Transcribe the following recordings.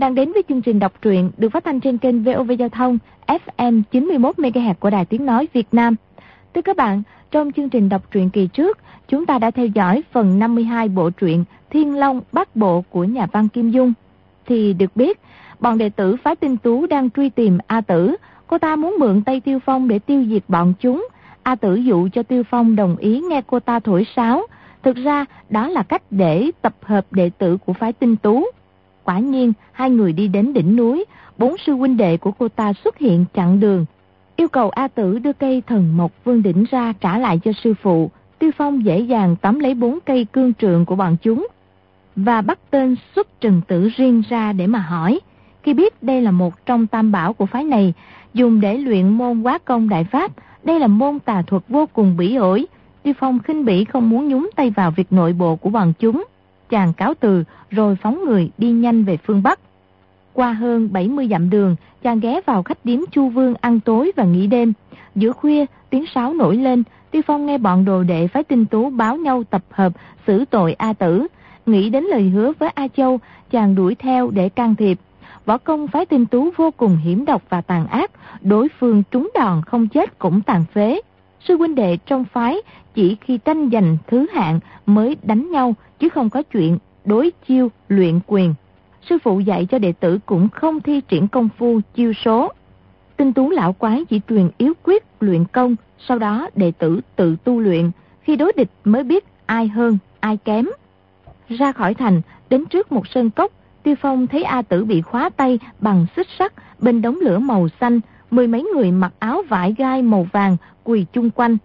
đang đến với chương trình đọc truyện được phát thanh trên kênh VOV Giao thông FM 91MHz của Đài Tiếng Nói Việt Nam. Thưa các bạn, trong chương trình đọc truyện kỳ trước, chúng ta đã theo dõi phần 52 bộ truyện Thiên Long Bát Bộ của nhà văn Kim Dung. Thì được biết, bọn đệ tử phái tinh tú đang truy tìm A Tử. Cô ta muốn mượn tay Tiêu Phong để tiêu diệt bọn chúng. A Tử dụ cho Tiêu Phong đồng ý nghe cô ta thổi sáo. Thực ra, đó là cách để tập hợp đệ tử của phái tinh tú. Quả nhiên, hai người đi đến đỉnh núi, bốn sư huynh đệ của cô ta xuất hiện chặn đường. Yêu cầu A Tử đưa cây thần mộc vương đỉnh ra trả lại cho sư phụ. Tiêu Phong dễ dàng tóm lấy bốn cây cương trượng của bọn chúng và bắt tên xuất trần tử riêng ra để mà hỏi. Khi biết đây là một trong tam bảo của phái này, dùng để luyện môn quá công đại pháp, đây là môn tà thuật vô cùng bỉ ổi. Tiêu Phong khinh bỉ không muốn nhúng tay vào việc nội bộ của bọn chúng. Chàng cáo từ rồi phóng người đi nhanh về phương Bắc. Qua hơn 70 dặm đường, chàng ghé vào khách điếm Chu Vương ăn tối và nghỉ đêm. Giữa khuya, tiếng sáo nổi lên, Tiêu Phong nghe bọn đồ đệ phái tinh tú báo nhau tập hợp xử tội A Tử. Nghĩ đến lời hứa với A Châu, chàng đuổi theo để can thiệp. Võ công phái tinh tú vô cùng hiểm độc và tàn ác, đối phương trúng đòn không chết cũng tàn phế. Sư huynh đệ trong phái chỉ khi tranh giành thứ hạng mới đánh nhau chứ không có chuyện đối chiêu luyện quyền. Sư phụ dạy cho đệ tử cũng không thi triển công phu chiêu số. Tinh tú lão quái chỉ truyền yếu quyết luyện công, sau đó đệ tử tự tu luyện, khi đối địch mới biết ai hơn, ai kém. Ra khỏi thành, đến trước một sơn cốc, Tiêu Phong thấy A Tử bị khóa tay bằng xích sắt bên đống lửa màu xanh, mười mấy người mặc áo vải gai màu vàng quỳ chung quanh.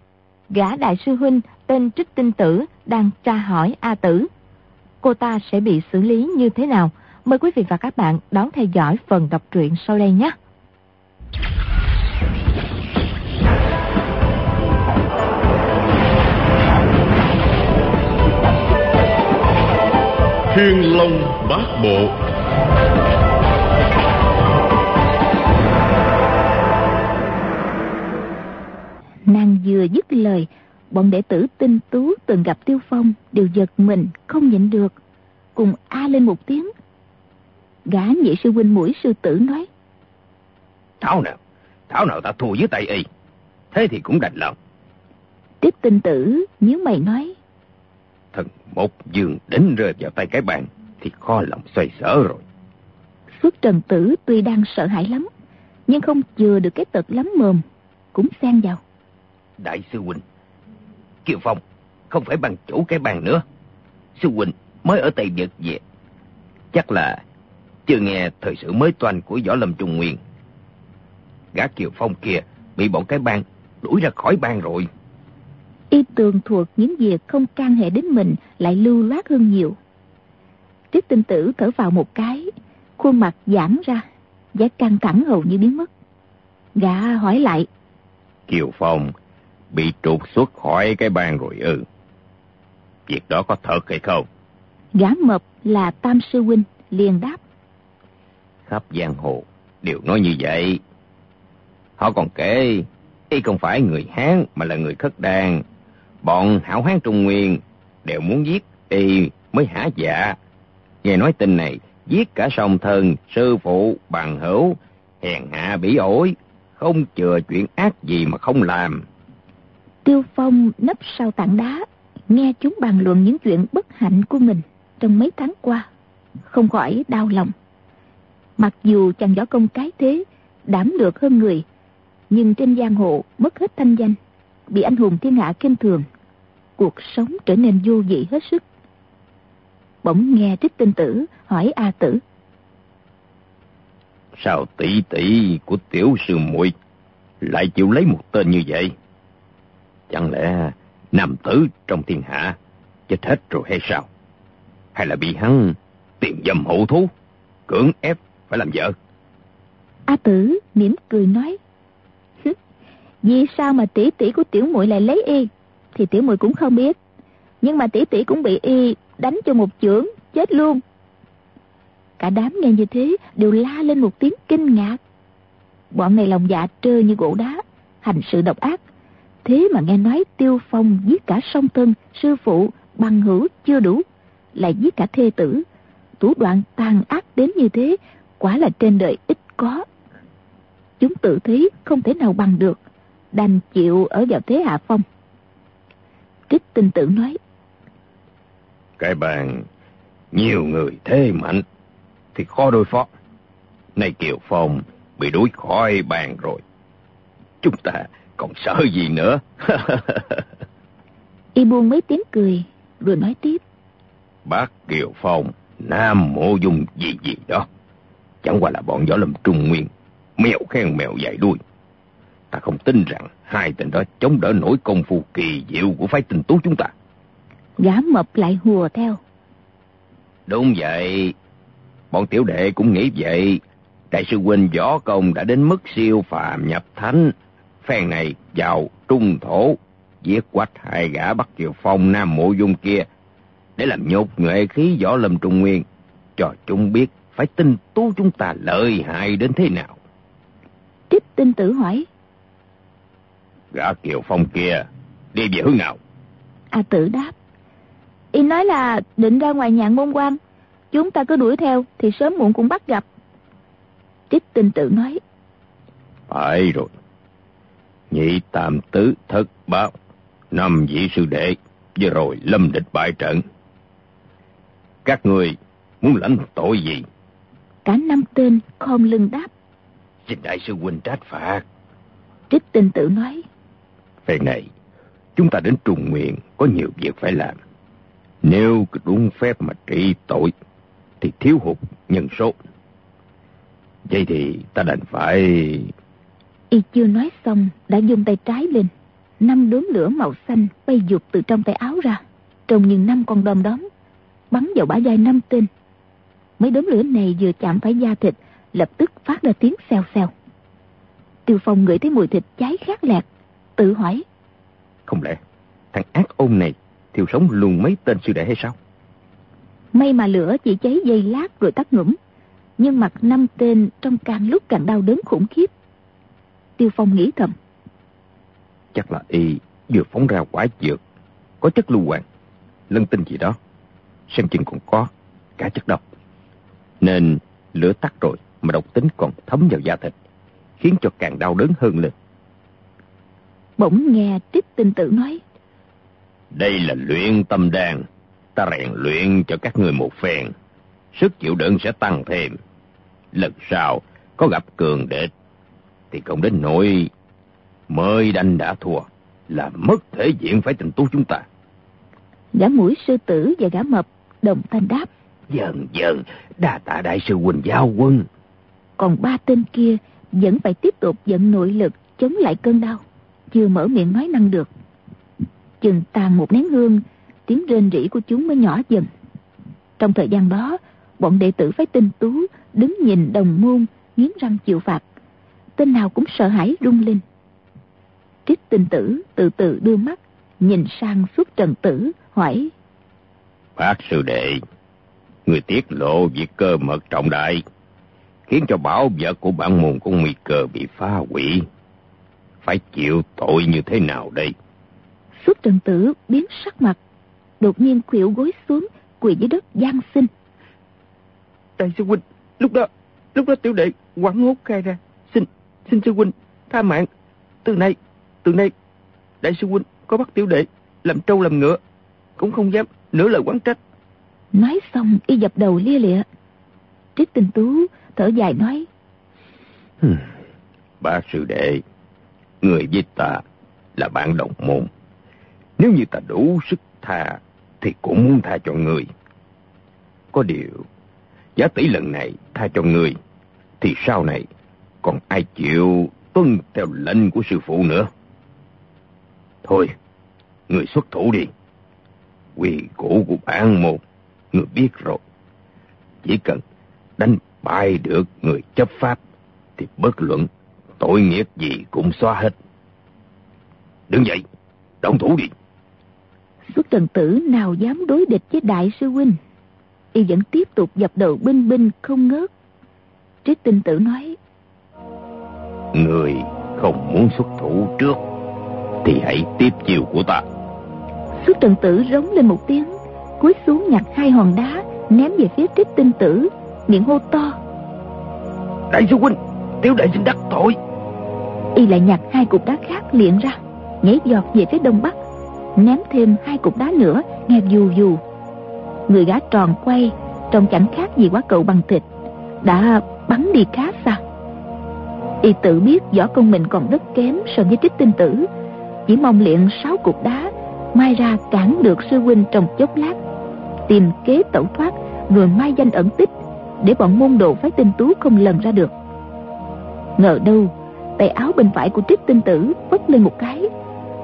Gã đại sư huynh, tên Trích Tinh Tử, đang tra hỏi A Tử. Cô ta sẽ bị xử lý như thế nào? Mời quý vị và các bạn đón theo dõi phần đọc truyện sau đây nhé. Thiên Long Bát Bộ Nàng vừa dứt lời, bọn đệ tử tinh tú từng gặp Tiêu Phong đều giật mình, không nhịn được. Cùng A lên một tiếng. Gã nhị sư huynh mũi sư tử nói. Thảo nào, thảo nào ta thua dưới tay y. Thế thì cũng đành lòng. Tiếp tinh tử, nhớ mày nói. Thần một giường đến rơi vào tay cái bàn thì kho lòng xoay sở rồi. Xuất trần tử tuy đang sợ hãi lắm, nhưng không chừa được cái tật lắm mồm, cũng xen vào. Đại sư huynh, Kiều Phong không phải bằng chủ cái bàn nữa. Sư huynh mới ở Tây Nhật về. Chắc là chưa nghe thời sự mới toanh của Võ Lâm Trung Nguyên. Gã Kiều Phong kia bị bọn cái bang đuổi ra khỏi bang rồi. Y tường thuộc những việc không can hệ đến mình lại lưu loát hơn nhiều. Tiết tinh tử thở vào một cái, khuôn mặt giãn ra, vẻ căng thẳng hầu như biến mất. Gã hỏi lại. Kiều Phong bị trục xuất khỏi cái bang rồi ư. Việc đó có thật hay không? Gã mập là Tam Sư Huynh, liền đáp. Khắp giang hồ đều nói như vậy. Họ còn kể, y không phải người Hán mà là người khất đàn. Bọn hảo hán Trung Nguyên đều muốn giết y mới hả dạ. Nghe nói tin này, giết cả song thân, sư phụ, bằng hữu, hèn hạ bỉ ổi, không chừa chuyện ác gì mà không làm. Tiêu Phong nấp sau tảng đá, nghe chúng bàn luận những chuyện bất hạnh của mình trong mấy tháng qua, không khỏi đau lòng. Mặc dù chàng võ công cái thế, đảm được hơn người, nhưng trên giang hồ mất hết thanh danh, bị anh hùng thiên hạ kinh thường, cuộc sống trở nên vô vị hết sức. Bỗng nghe trích tinh tử hỏi A tử. Sao tỷ tỷ của tiểu sư muội lại chịu lấy một tên như vậy? Chẳng lẽ nam tử trong thiên hạ chết hết rồi hay sao? Hay là bị hắn tìm dâm hậu thú, cưỡng ép phải làm vợ? A tử mỉm cười nói. Vì sao mà tỷ tỷ của tiểu muội lại lấy y thì tiểu muội cũng không biết. Nhưng mà tỷ tỷ cũng bị y đánh cho một chưởng chết luôn. Cả đám nghe như thế đều la lên một tiếng kinh ngạc. Bọn này lòng dạ trơ như gỗ đá, hành sự độc ác. Thế mà nghe nói tiêu phong giết cả song thân, sư phụ, bằng hữu chưa đủ, lại giết cả thê tử. Thủ đoạn tàn ác đến như thế, quả là trên đời ít có. Chúng tự thấy không thể nào bằng được, đành chịu ở vào thế hạ phong. Trích tin tưởng nói. Cái bàn nhiều người thế mạnh thì khó đối phó. Nay Kiều Phong bị đuổi khỏi bàn rồi. Chúng ta còn sợ gì nữa? y buông mấy tiếng cười, rồi nói tiếp. Bác Kiều Phong, Nam Mộ Dung gì gì đó. Chẳng qua là bọn võ lâm trung nguyên, mèo khen mèo dài đuôi. Ta không tin rằng hai tên đó chống đỡ nổi công phu kỳ diệu của phái tinh tú chúng ta. Gã mập lại hùa theo. Đúng vậy. Bọn tiểu đệ cũng nghĩ vậy. Đại sư huynh võ công đã đến mức siêu phàm nhập thánh. Phen này vào trung thổ, giết quách hai gã bắt kiều phong nam mộ dung kia, để làm nhột nhuệ khí võ lâm trung nguyên, cho chúng biết phải tin tú chúng ta lợi hại đến thế nào. Trích tinh tử hỏi. Gã kiều phong kia, đi về hướng nào? A tử đáp. Y nói là định ra ngoài nhạn môn quan. Chúng ta cứ đuổi theo thì sớm muộn cũng bắt gặp. Trích tinh tự nói. Phải rồi. Nhị tam tứ thất báo. Năm vị sư đệ. Vừa rồi lâm địch bại trận. Các người muốn lãnh tội gì? Cả năm tên khom lưng đáp. Xin đại sư huynh trách phạt. Trích tinh tự nói. Phen này, chúng ta đến trùng nguyện có nhiều việc phải làm. Nếu cứ đúng phép mà trị tội, thì thiếu hụt nhân số. Vậy thì ta đành phải... Y chưa nói xong, đã dùng tay trái lên. Năm đốm lửa màu xanh bay dục từ trong tay áo ra, trông như năm con đom đóm, bắn vào bả vai năm tên. Mấy đốm lửa này vừa chạm phải da thịt, lập tức phát ra tiếng xèo xèo. Tiêu Phong ngửi thấy mùi thịt cháy khát lẹt, tự hỏi. Không lẽ thằng ác ôn này thiêu sống luôn mấy tên sư đệ hay sao? May mà lửa chỉ cháy dây lát rồi tắt ngủm. Nhưng mặt năm tên trong càng lúc càng đau đớn khủng khiếp. Tiêu Phong nghĩ thầm. Chắc là y vừa phóng ra quả dược, có chất lưu hoàng, lân tinh gì đó. Xem chừng còn có cả chất độc. Nên lửa tắt rồi mà độc tính còn thấm vào da thịt, khiến cho càng đau đớn hơn lên. Bỗng nghe Trích Tinh Tử nói. Đây là luyện tâm đan, ta rèn luyện cho các người một phen, sức chịu đựng sẽ tăng thêm. Lần sau có gặp cường địch thì không đến nỗi mới đanh đã thua là mất thể diện phải tình tu chúng ta. Gã mũi sư tử và gã mập đồng thanh đáp. Dần dần, đa tạ đại sư huynh giao quân. Còn ba tên kia vẫn phải tiếp tục dẫn nội lực chống lại cơn đau. Chưa mở miệng nói năng được. Chừng tàn một nén hương, tiếng rên rỉ của chúng mới nhỏ dần. Trong thời gian đó, bọn đệ tử phái tinh tú đứng nhìn đồng môn, nghiến răng chịu phạt. Tên nào cũng sợ hãi rung lên. Trích tinh tử từ từ đưa mắt, nhìn sang suốt trần tử, hỏi. Bác sư đệ, người tiết lộ việc cơ mật trọng đại, khiến cho bảo vật của bản môn có nguy cơ bị phá hủy. Phải chịu tội như thế nào đây? Suốt trần tử biến sắc mặt, đột nhiên khuỵu gối xuống, quỳ dưới đất gian xin. Đại sư huynh, lúc đó, lúc đó tiểu đệ quảng hốt khai ra. Xin, sư huynh, tha mạng. Từ nay, từ nay, đại sư huynh có bắt tiểu đệ làm trâu làm ngựa, cũng không dám nửa lời quán trách. Nói xong y dập đầu lia lịa. Trích tinh tú thở dài nói. Hmm, bác sư đệ, người với ta là bạn đồng môn. Nếu như ta đủ sức tha, thì cũng muốn tha cho người. Có điều, giá tỷ lần này tha cho người, thì sau này còn ai chịu tuân theo lệnh của sư phụ nữa. Thôi, người xuất thủ đi. Quy củ của bản môn, người biết rồi. Chỉ cần đánh bại được người chấp pháp, thì bất luận tội nghiệp gì cũng xóa hết. Đứng dậy, động thủ đi. Xuất trần tử nào dám đối địch với đại sư huynh. Y vẫn tiếp tục dập đầu binh binh không ngớt. Trích tinh tử nói. Người không muốn xuất thủ trước, thì hãy tiếp chiều của ta. Xuất trần tử rống lên một tiếng, cúi xuống nhặt hai hòn đá, ném về phía trích tinh tử, miệng hô to. Đại sư huynh tiểu đệ xin đắc tội. Y lại nhặt hai cục đá khác liền ra nhảy giọt về phía đông bắc ném thêm hai cục đá nữa nghe dù dù. Người gã tròn quay trông chẳng khác gì quả cậu bằng thịt đã bắn đi khá xa y tự biết võ công mình còn rất kém so với trích tinh tử. Chỉ mong luyện sáu cục đá, mai ra cản được sư huynh trong chốc lát. Tìm kế tẩu thoát, rồi mai danh ẩn tích, để bọn môn đồ phái tinh tú không lần ra được. Ngờ đâu, tay áo bên phải của trích tinh tử vất lên một cái.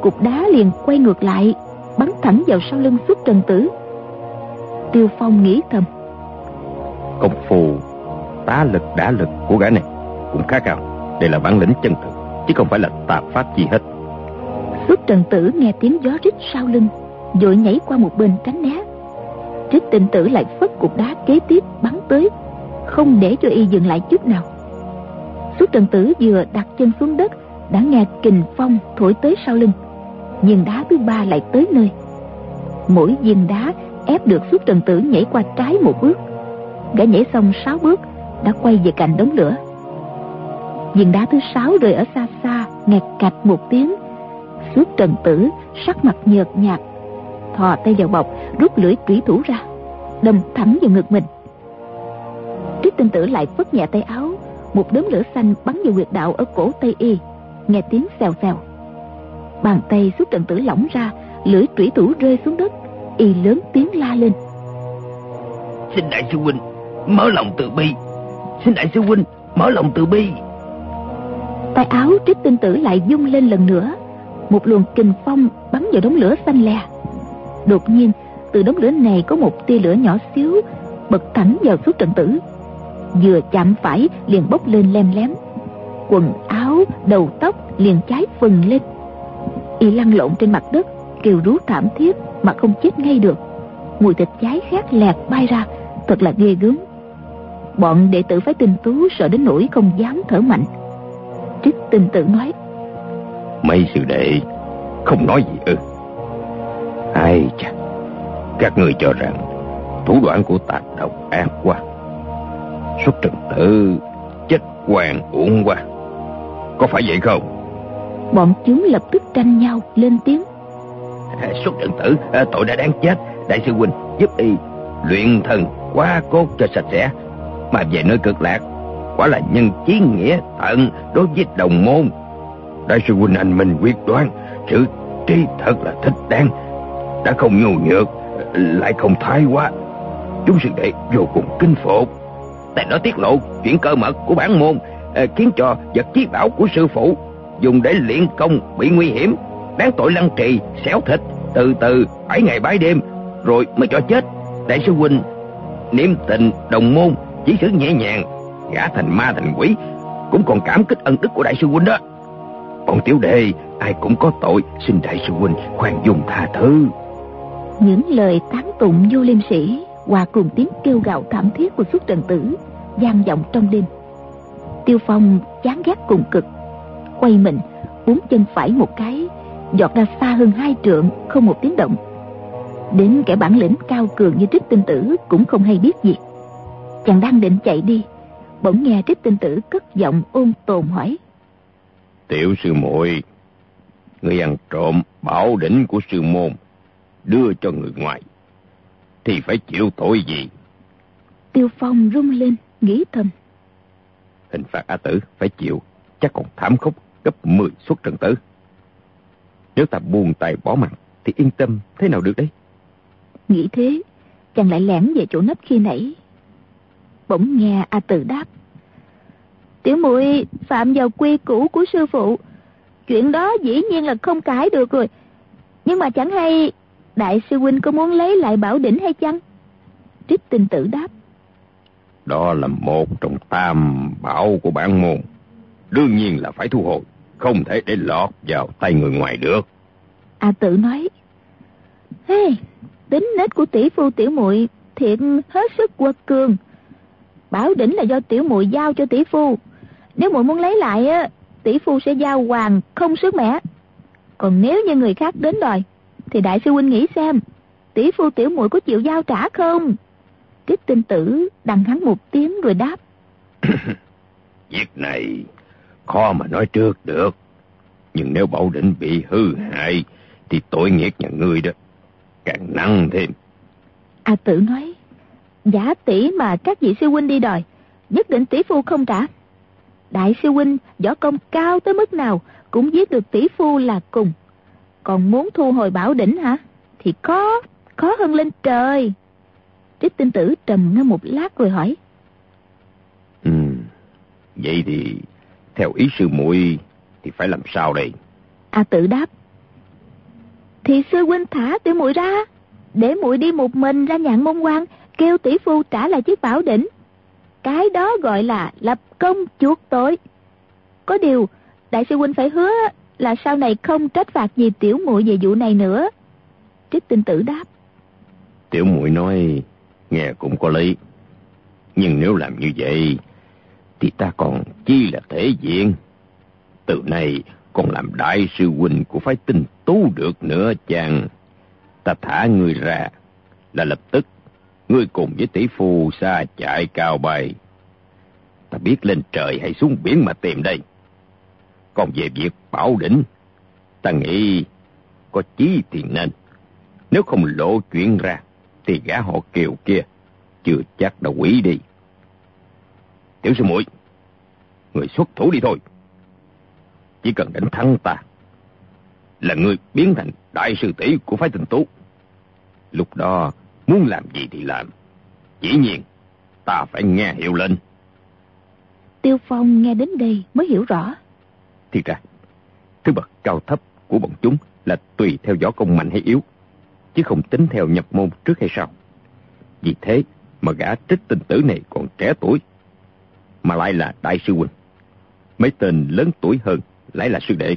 Cục đá liền quay ngược lại, bắn thẳng vào sau lưng xuất trần tử. Tiêu phong nghĩ thầm. Công phu, tá lực đã lực của gã này cũng khá cao đây là bản lĩnh chân thực, chứ không phải là tà pháp gì hết. Xuất trần tử nghe tiếng gió rít sau lưng, vội nhảy qua một bên tránh né. Trích tinh tử lại phất cục đá kế tiếp bắn tới, không để cho y dừng lại chút nào. Xuất trần tử vừa đặt chân xuống đất, đã nghe kình phong thổi tới sau lưng. Viên đá thứ ba lại tới nơi. Mỗi viên đá ép được xuất trần tử nhảy qua trái một bước. Gã nhảy xong sáu bước, đã quay về cạnh đống lửa viên đá thứ sáu rơi ở xa xa, nghẹt cạch một tiếng. Suốt trần tử, sắc mặt nhợt nhạt. Thò tay vào bọc, rút lưỡi trủy thủ ra, đâm thẳng vào ngực mình. Trích tinh tử lại phất nhẹ tay áo, một đốm lửa xanh bắn vào huyệt đạo ở cổ tay y, nghe tiếng xèo xèo. Bàn tay suốt trần tử lỏng ra, lưỡi trủy thủ rơi xuống đất, y lớn tiếng la lên. Xin đại sư huynh, mở lòng từ bi. Xin đại sư huynh, mở lòng từ bi tay áo trích tinh tử lại dung lên lần nữa. Một luồng kình phong bắn vào đống lửa xanh lè. Đột nhiên, từ đống lửa này có một tia lửa nhỏ xíu bật thẳng vào suốt trận tử. Vừa chạm phải liền bốc lên lem lém. Quần áo, đầu tóc liền cháy phừng lên. Y lăn lộn trên mặt đất, kêu rú thảm thiết mà không chết ngay được. Mùi thịt cháy khét lẹt bay ra, thật là ghê gớm. Bọn đệ tử phái tinh tú sợ đến nỗi không dám thở mạnh trích tinh tự nói. Mấy sư đệ không nói gì ư? Ai chà các người cho rằng thủ đoạn của tạc độc ác quá. Xuất trần tử chết hoàng uổng quá. Có phải vậy không? Bọn chúng lập tức tranh nhau lên tiếng. Xuất trần tử à, tội đã đáng chết. Đại sư huynh giúp y luyện thần quá cốt cho sạch sẽ. Mà về nơi cực lạc quả là nhân chí nghĩa tận đối với đồng môn. Đại sư huynh anh minh quyết đoán sự trí thật là thích đáng. Đã không nhu nhược, lại không thái quá. Chúng sư đệ vô cùng kinh phục tại nó tiết lộ chuyện cơ mật của bản môn ờ, khiến cho vật chí bảo của sư phụ dùng để luyện công bị nguy hiểm, đáng tội lăng trì, xéo thịt, từ từ bảy ngày bảy đêm rồi mới cho chết. Đại sư huynh, niệm tình đồng môn chỉ xử nhẹ nhàng gã thành ma thành quỷ, cũng còn cảm kích ân đức của đại sư huynh đó. Bọn tiểu đệ, ai cũng có tội, xin đại sư huynh khoan dung tha thứ. Những lời tán tụng vô liêm sĩ hòa cùng tiếng kêu gào thảm thiết của xuất trần tử, vang vọng trong đêm. Tiêu phong chán ghét cùng cực, quay mình, uống chân phải một cái, giọt ra xa hơn hai trượng, không một tiếng động. Đến kẻ bản lĩnh cao cường như trích tinh tử cũng không hay biết gì. Chàng đang định chạy đi bỗng nghe trích tinh tử cất giọng ôn tồn hỏi. Tiểu sư muội người ăn trộm bảo đỉnh của sư môn đưa cho người ngoài thì phải chịu tội gì? Tiêu phong rung lên nghĩ thầm. Hình phạt a tử phải chịu chắc còn thảm khốc gấp 10 suất trần tử. Nếu ta buông tay bỏ mặt thì yên tâm thế nào được đấy nghĩ thế chàng lại lẻn về chỗ nấp khi nãy bỗng nghe a tử đáp. Tiểu muội phạm vào quy củ của sư phụ. Chuyện đó dĩ nhiên là không cãi được rồi. Nhưng mà chẳng hay đại sư huynh có muốn lấy lại bảo đỉnh hay chăng? Trích tinh tử đáp. Đó là một trong tam bảo của bản môn. Đương nhiên là phải thu hồi không thể để lọt vào tay người ngoài được. A tử nói. Hey, tính nết của tỷ phu tiểu muội thiện hết sức quật cường bảo đỉnh là do tiểu muội giao cho tỷ phu nếu muội muốn lấy lại á tỷ phu sẽ giao hoàng không sức mẻ còn nếu như người khác đến đòi thì đại sư huynh nghĩ xem tỷ phu tiểu muội có chịu giao trả không Trích tinh tử đằng hắn một tiếng rồi đáp. Việc này khó mà nói trước được. Nhưng nếu bảo định bị hư hại, thì tội nghiệp nhà ngươi đó. Càng nặng thêm. A tử nói, giả tỷ mà các vị sư huynh đi đòi, nhất định tỷ phu không trả. Đại sư huynh võ công cao tới mức nào cũng giết được tỷ phu là cùng. Còn muốn thu hồi bảo đỉnh hả? Thì khó, khó hơn lên trời. Trích tinh tử trầm ngâm một lát rồi hỏi. Ừ, vậy thì theo ý sư muội thì phải làm sao đây? A tử đáp. Thì sư huynh thả tiểu muội ra, để muội đi một mình ra nhạn môn quan, kêu tỷ phu trả lại chiếc bảo đỉnh. Cái đó gọi là lập công chuộc tội. Có điều, đại sư huynh phải hứa là sau này không trách phạt gì tiểu muội về vụ này nữa. Trích tinh tử đáp. Tiểu muội nói nghe cũng có lý. Nhưng nếu làm như vậy thì ta còn chi là thể diện. Từ nay còn làm đại sư huynh của phái tinh tú được nữa chàng. Ta thả người ra là lập tức ngươi cùng với tỷ phu xa chạy cao bay. Ta biết lên trời hay xuống biển mà tìm đây. Còn về việc bảo đỉnh, ta nghĩ có chí thì nên. Nếu không lộ chuyện ra, thì gã họ kiều kia chưa chắc đã quỷ đi. Tiểu sư muội, người xuất thủ đi thôi. Chỉ cần đánh thắng ta, là người biến thành đại sư tỷ của phái tình tú. Lúc đó, muốn làm gì thì làm. Dĩ nhiên, ta phải nghe hiệu lệnh. Tiêu Phong nghe đến đây mới hiểu rõ. Thì ra, thứ bậc cao thấp của bọn chúng là tùy theo võ công mạnh hay yếu, chứ không tính theo nhập môn trước hay sau. Vì thế mà gã trích tinh tử này còn trẻ tuổi, mà lại là đại sư huynh. Mấy tên lớn tuổi hơn lại là sư đệ.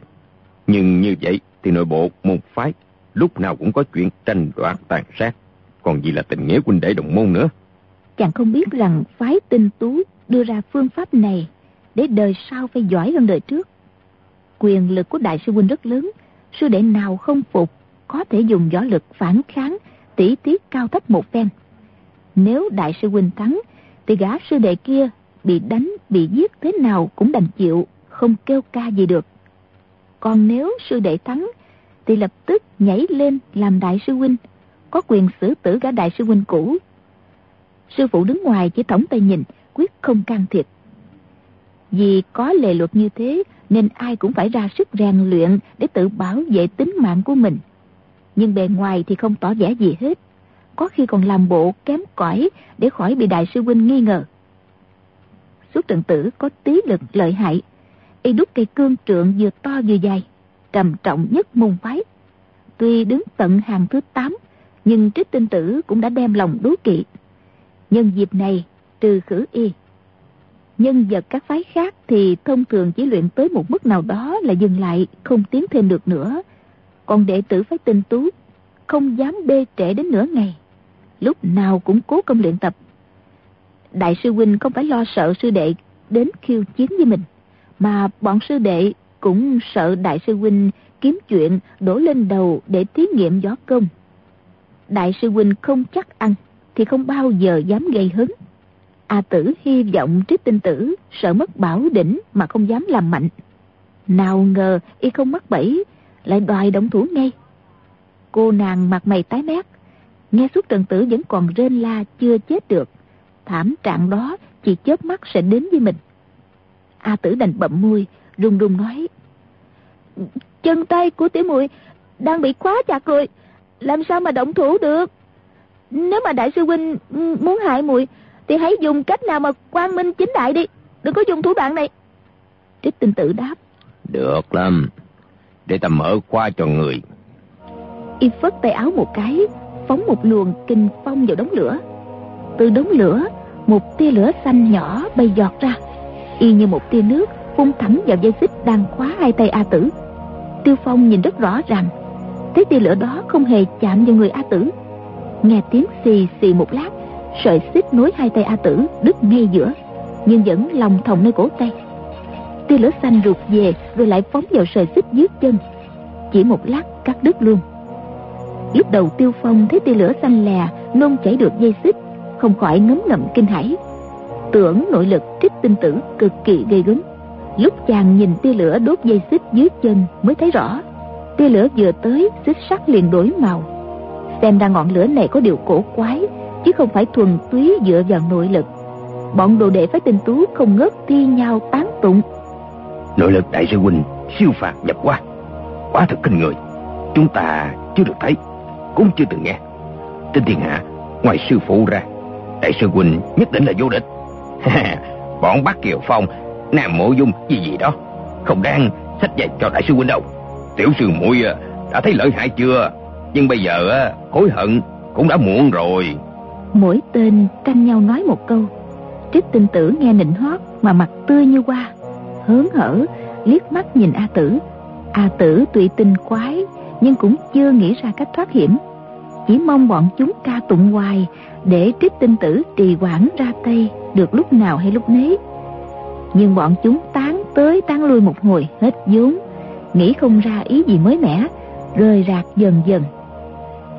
Nhưng như vậy thì nội bộ môn phái lúc nào cũng có chuyện tranh đoạt tàn sát, còn gì là tình nghĩa huynh đệ đồng môn nữa. Chàng không biết rằng phái tinh tú đưa ra phương pháp này để đời sau phải giỏi hơn đời trước. Quyền lực của đại sư huynh rất lớn, sư đệ nào không phục có thể dùng võ lực phản kháng, tỷ tiết cao thấp một phen. Nếu đại sư huynh thắng, thì gã sư đệ kia bị đánh, bị giết thế nào cũng đành chịu, không kêu ca gì được. Còn nếu sư đệ thắng, thì lập tức nhảy lên làm đại sư huynh, có quyền xử tử gã đại sư huynh cũ. Sư phụ đứng ngoài chỉ thõng tay nhìn, quyết không can thiệp. Vì có lệ luật như thế nên ai cũng phải ra sức rèn luyện để tự bảo vệ tính mạng của mình. Nhưng bề ngoài thì không tỏ vẻ gì hết. Có khi còn làm bộ kém cỏi để khỏi bị đại sư huynh nghi ngờ. Suốt trận tử có tí lực lợi hại. Y đúc cây cương trượng vừa to vừa dài, trầm trọng nhất môn phái. Tuy đứng tận hàng thứ 8, nhưng trích tinh tử cũng đã đem lòng đố kỵ. Nhân dịp này, trừ khử y. Nhân vật các phái khác thì thông thường chỉ luyện tới một mức nào đó là dừng lại, không tiến thêm được nữa. Còn đệ tử phái tinh tú, không dám bê trễ đến nửa ngày. Lúc nào cũng cố công luyện tập. Đại sư huynh không phải lo sợ sư đệ đến khiêu chiến với mình, mà bọn sư đệ cũng sợ đại sư huynh kiếm chuyện đổ lên đầu để thí nghiệm gió công. Đại sư huynh không chắc ăn thì không bao giờ dám gây hứng. A tử hy vọng trích tinh tử sợ mất bảo đỉnh mà không dám làm mạnh. Nào ngờ y không mắc bẫy, lại đòi động thủ ngay. Cô nàng mặt mày tái mét, nghe suốt trần tử vẫn còn rên la chưa chết được. Thảm trạng đó chỉ chớp mắt sẽ đến với mình. A tử đành bậm môi, run run nói. Chân tay của tiểu muội đang bị khóa chặt rồi, làm sao mà động thủ được? Nếu mà đại sư huynh muốn hại muội thì hãy dùng cách nào mà quang minh chính đại đi, đừng có dùng thủ đoạn này. Trích tinh tử đáp. Được lắm, để ta mở qua cho người. Y phất tay áo một cái, phóng một luồng kinh phong vào đống lửa. Từ đống lửa, một tia lửa xanh nhỏ bay giọt ra, y như một tia nước phun thẳng vào dây xích đang khóa hai tay A Tử. Tiêu Phong nhìn rất rõ ràng, thấy tia lửa đó không hề chạm vào người A Tử. Nghe tiếng xì xì một lát, sợi xích nối hai tay A Tử đứt ngay giữa, nhưng vẫn lòng thòng nơi cổ tay. Tia lửa xanh rụt về rồi lại phóng vào sợi xích dưới chân, chỉ một lát cắt đứt luôn. Lúc đầu Tiêu Phong thấy tia lửa xanh lè nôn chảy được dây xích, không khỏi ngấm ngậm kinh hãi tưởng nội lực trích tinh tử cực kỳ gây gớm lúc chàng nhìn tia lửa đốt dây xích dưới chân mới thấy rõ tia lửa vừa tới, xích sắt liền đổi màu. Xem ra ngọn lửa này có điều cổ quái, chứ không phải thuần túy dựa vào nội lực. Bọn đồ đệ phái tinh tú không ngớt thi nhau tán tụng. Nội lực đại sư huynh, siêu phạt nhập qua. Quá thật kinh người. Chúng ta chưa được thấy, cũng chưa từng nghe. Trên thiên hạ, ngoài sư phụ ra, đại sư huynh nhất định là vô địch. Bọn bác kiều phong, nam mộ dung, gì gì đó. Không đang sách dạy cho đại sư huynh đâu tiểu sư muội à, đã thấy lợi hại chưa? Nhưng bây giờ à, hối hận cũng đã muộn rồi. Mỗi tên tranh nhau nói một câu. Trích tinh tử nghe nịnh hót mà mặt tươi như hoa. Hớn hở, liếc mắt nhìn a tử. A tử tuy tinh quái, nhưng cũng chưa nghĩ ra cách thoát hiểm. Chỉ mong bọn chúng ca tụng hoài để trích tinh tử trì quản ra tay được lúc nào hay lúc nấy. Nhưng bọn chúng tán tới tán lui một hồi hết vốn nghĩ không ra ý gì mới mẻ rơi rạc dần dần.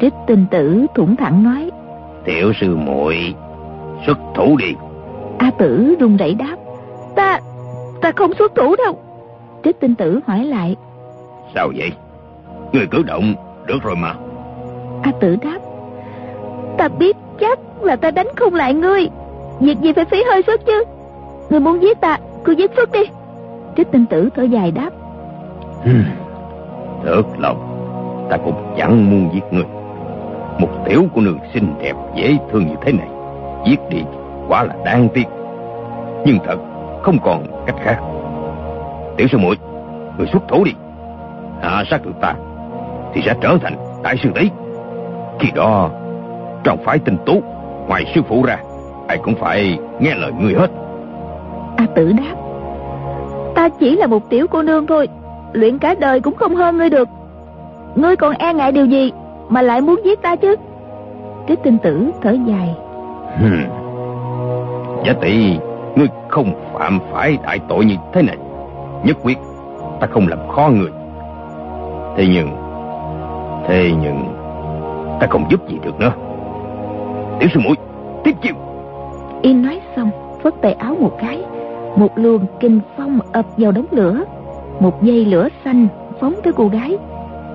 Trích tinh tử thủng thẳng nói tiểu sư muội xuất thủ đi. A tử run rẩy đáp ta ta không xuất thủ đâu. Trích tinh tử hỏi lại sao vậy? Người cử động được rồi mà. A tử đáp ta biết chắc là ta đánh không lại ngươi. Việc gì phải phí hơi sức chứ? Ngươi muốn giết ta cứ giết sức đi. Trích tinh tử thở dài đáp Ừ. thật lòng, ta cũng chẳng muốn giết người. Một tiểu của nương xinh đẹp, dễ thương như thế này, giết đi quả là đáng tiếc. Nhưng thật, không còn cách khác. Tiểu sư muội, người xuất thủ đi. Hạ sát được ta, thì sẽ trở thành đại sư đấy. Khi đó, trong phái tinh tú, ngoài sư phụ ra, ai cũng phải nghe lời người hết. A tử đáp, ta chỉ là một tiểu cô nương thôi luyện cả đời cũng không hơn ngươi được. Ngươi còn e ngại điều gì mà lại muốn giết ta chứ? Trích tinh tử thở dài. Giả tỷ ngươi không phạm phải đại tội như thế này. Nhất quyết ta không làm khó người thế nhưng thế nhưng ta không giúp gì được nữa. Tiểu sư muội tiếp chiêu. Y nói xong phất tay áo một cái một luồng kinh phong ập vào đống lửa một dây lửa xanh phóng tới cô gái.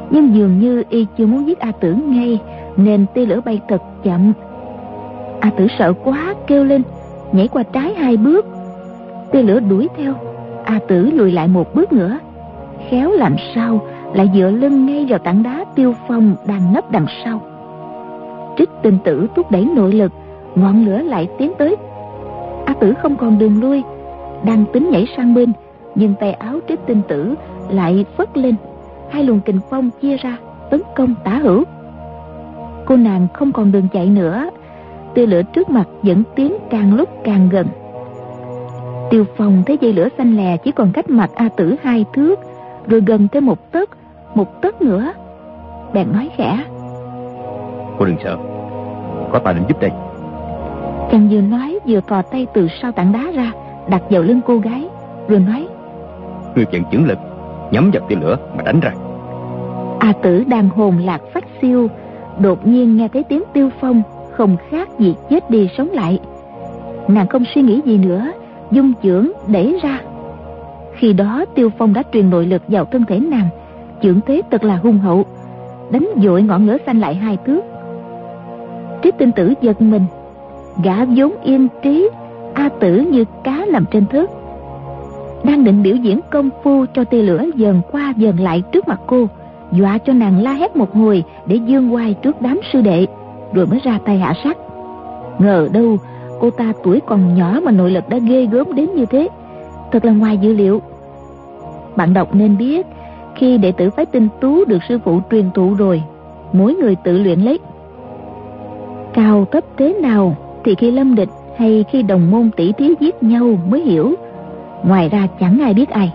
Nhưng dường như y chưa muốn giết a tử ngay, nên tia lửa bay thật chậm. A tử sợ quá, kêu lên, nhảy qua trái hai bước. Tia lửa đuổi theo, a tử lùi lại một bước nữa. Khéo làm sao, lại dựa lưng ngay vào tảng đá tiêu phong đang nấp đằng sau. Trích tinh tử thúc đẩy nội lực, ngọn lửa lại tiến tới. A tử không còn đường lui, đang tính nhảy sang bên nhưng tay áo trích tinh tử lại phất lên. Hai luồng kình phong chia ra tấn công tả hữu. Cô nàng không còn đường chạy nữa. Tia lửa trước mặt vẫn tiến càng lúc càng gần. Tiêu phong thấy dây lửa xanh lè chỉ còn cách mặt a tử hai thước rồi gần thêm một tấc một tấc nữa. Bèn nói khẽ. Cô đừng sợ. Có ta đến giúp đây. Chàng vừa nói vừa thò tay từ sau tảng đá ra đặt vào lưng cô gái rồi nói người vận chuyển lực, nhắm vào tia lửa mà đánh ra. A tử đang hồn lạc phát siêu, đột nhiên nghe thấy tiếng tiêu phong, không khác gì chết đi sống lại. Nàng không suy nghĩ gì nữa, dung chưởng đẩy ra. Khi đó tiêu phong đã truyền nội lực vào thân thể nàng chưởng thế thật là hung hậu, đánh dội ngọn lửa xanh lại hai thước. Trí tinh tử giật mình, gã vốn yên trí, a tử như cá nằm trên thớt đang định biểu diễn công phu cho tia lửa dần qua dần lại trước mặt cô, dọa cho nàng la hét một hồi để dương oai trước đám sư đệ, rồi mới ra tay hạ sát. Ngờ đâu, cô ta tuổi còn nhỏ mà nội lực đã ghê gớm đến như thế. Thật là ngoài dự liệu. Bạn đọc nên biết, khi đệ tử phái tinh tú được sư phụ truyền thụ rồi, mỗi người tự luyện lấy. Cao cấp thế nào thì khi lâm địch hay khi đồng môn tỷ thí giết nhau mới hiểu ngoài ra chẳng ai biết ai.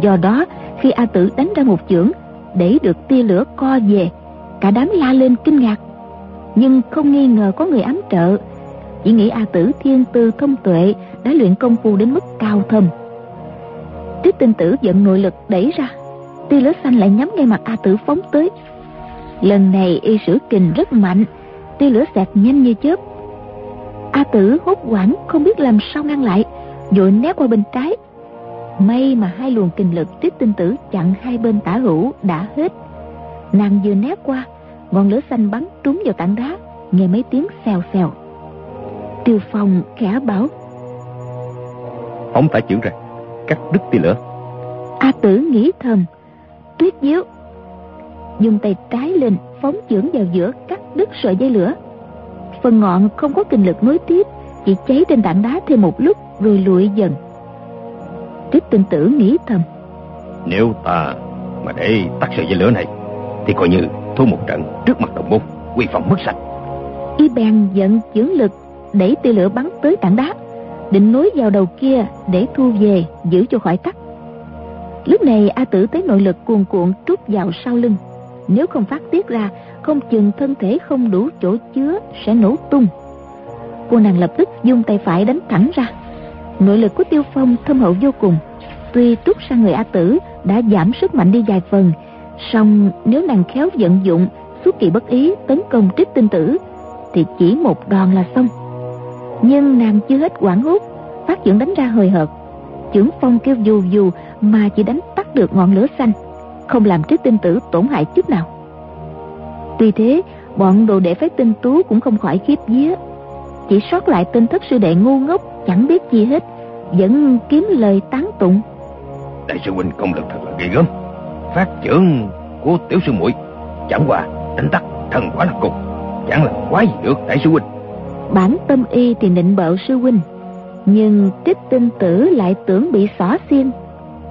Do đó, khi a tử đánh ra một chưởng, để được tia lửa co về, cả đám la lên kinh ngạc. Nhưng không nghi ngờ có người ám trợ. Chỉ nghĩ a tử thiên tư thông tuệ, đã luyện công phu đến mức cao thâm. Trích tinh tử giận nội lực đẩy ra. Tia lửa xanh lại nhắm ngay mặt a tử phóng tới. Lần này y sử kình rất mạnh, tia lửa xẹt nhanh như chớp. A tử hốt hoảng, không biết làm sao ngăn lại. Vội né qua bên trái. May mà hai luồng kinh lực trích tinh tử chặn hai bên tả hữu đã hết. Nàng vừa né qua Ngọn lửa xanh bắn trúng vào tảng đá Nghe mấy tiếng xèo xèo. Tiêu Phong khẽ bảo Phóng tả chưởng ra Cắt đứt tia lửa. A tử nghĩ thầm Tuyết diếu. Dùng tay trái lên phóng chưởng vào giữa Cắt đứt sợi dây lửa. Phần ngọn không có kinh lực nối tiếp Chỉ cháy trên tảng đá thêm một lúc Rồi lụi dần. Trích tinh tử nghĩ thầm. Nếu ta mà để tắt sợi dây lửa này Thì coi như thua một trận trước mặt đồng môn Quy phòng mất sạch. Y bèn giận chưởng lực Đẩy tia lửa bắn tới tảng đá Định nối vào đầu kia để thu về Giữ cho khỏi tắt. Lúc này A tử thấy nội lực cuồn cuộn trút vào sau lưng. Nếu không phát tiết ra Không chừng thân thể không đủ chỗ chứa Sẽ nổ tung. Cô nàng lập tức dùng tay phải đánh thẳng ra Nội lực của tiêu phong thâm hậu vô cùng. Tuy túc sang người A tử Đã giảm sức mạnh đi vài phần, song nếu nàng khéo vận dụng Xuất kỳ bất ý tấn công trích tinh tử, Thì chỉ một đòn là xong. Nhưng nàng chưa hết quảng hút Phát dưỡng đánh ra hời hợt. Trưởng phong kêu dù dù Mà chỉ đánh tắt được ngọn lửa xanh, Không làm trích tinh tử tổn hại chút nào. Tuy thế, Bọn đồ đệ phái tinh tú cũng không khỏi khiếp vía. Chỉ sót lại tên thất sư đệ ngu ngốc Chẳng biết gì hết Vẫn kiếm lời tán tụng. Đại sư huynh công lực thật là ghê gớm. Phát trưởng của tiểu sư muội Chẳng qua đánh tắt thần quá là cùng Chẳng làm quá gì được đại sư huynh. Bản tâm y thì nịnh bợ sư huynh Nhưng trích tinh tử lại tưởng bị xỏ xiên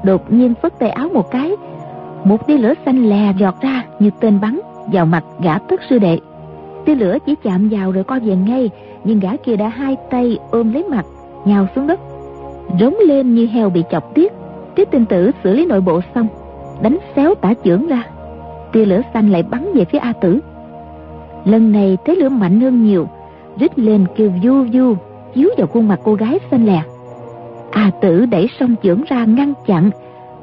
Đột nhiên phất tay áo một cái Một tia lửa xanh lè giọt ra như tên bắn Vào mặt gã thất sư đệ. Tia lửa chỉ chạm vào rồi co về ngay nhưng gã kia đã hai tay ôm lấy mặt, Nhào xuống đất. Rống lên như heo bị chọc tiết. Tiết tinh tử xử lý nội bộ xong, Đánh xéo tả trưởng ra. Tia lửa xanh lại bắn về phía A tử. Lần này thế lửa mạnh hơn nhiều, Rít lên kêu du du, Chiếu vào khuôn mặt cô gái xanh lè. A tử đẩy song chưởng ra ngăn chặn.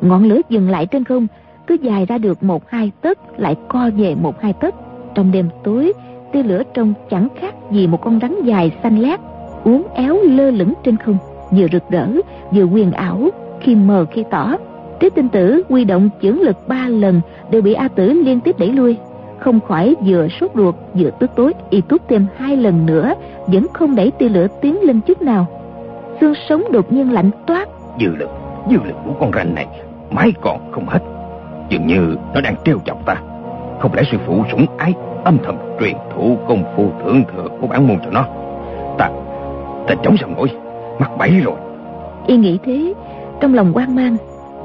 Ngọn lửa dừng lại trên không, Cứ dài ra được một hai tấc, Lại co về một hai tấc. Trong đêm tối tia lửa trông chẳng khác gì một con rắn dài xanh lét uốn éo lơ lửng trên không, vừa rực rỡ, vừa quyền ảo, khi mờ khi tỏ. Tế tinh tử quy động chưởng lực ba lần đều bị A tử liên tiếp đẩy lui. Không khỏi vừa sốt ruột, vừa tức tối, y tút thêm hai lần nữa, vẫn không đẩy tia lửa tiến lên chút nào. Xương sống đột nhiên lạnh toát. Dư lực dư lực của con ranh này, mãi còn không hết. Dường như nó đang trêu chọc ta không lẽ sư phụ sủng ái âm thầm truyền thụ công phu thượng thừa của bản môn cho nó? Ta ta chống sao nổi, mắc bẫy rồi. Y nghĩ thế, trong lòng quan mang,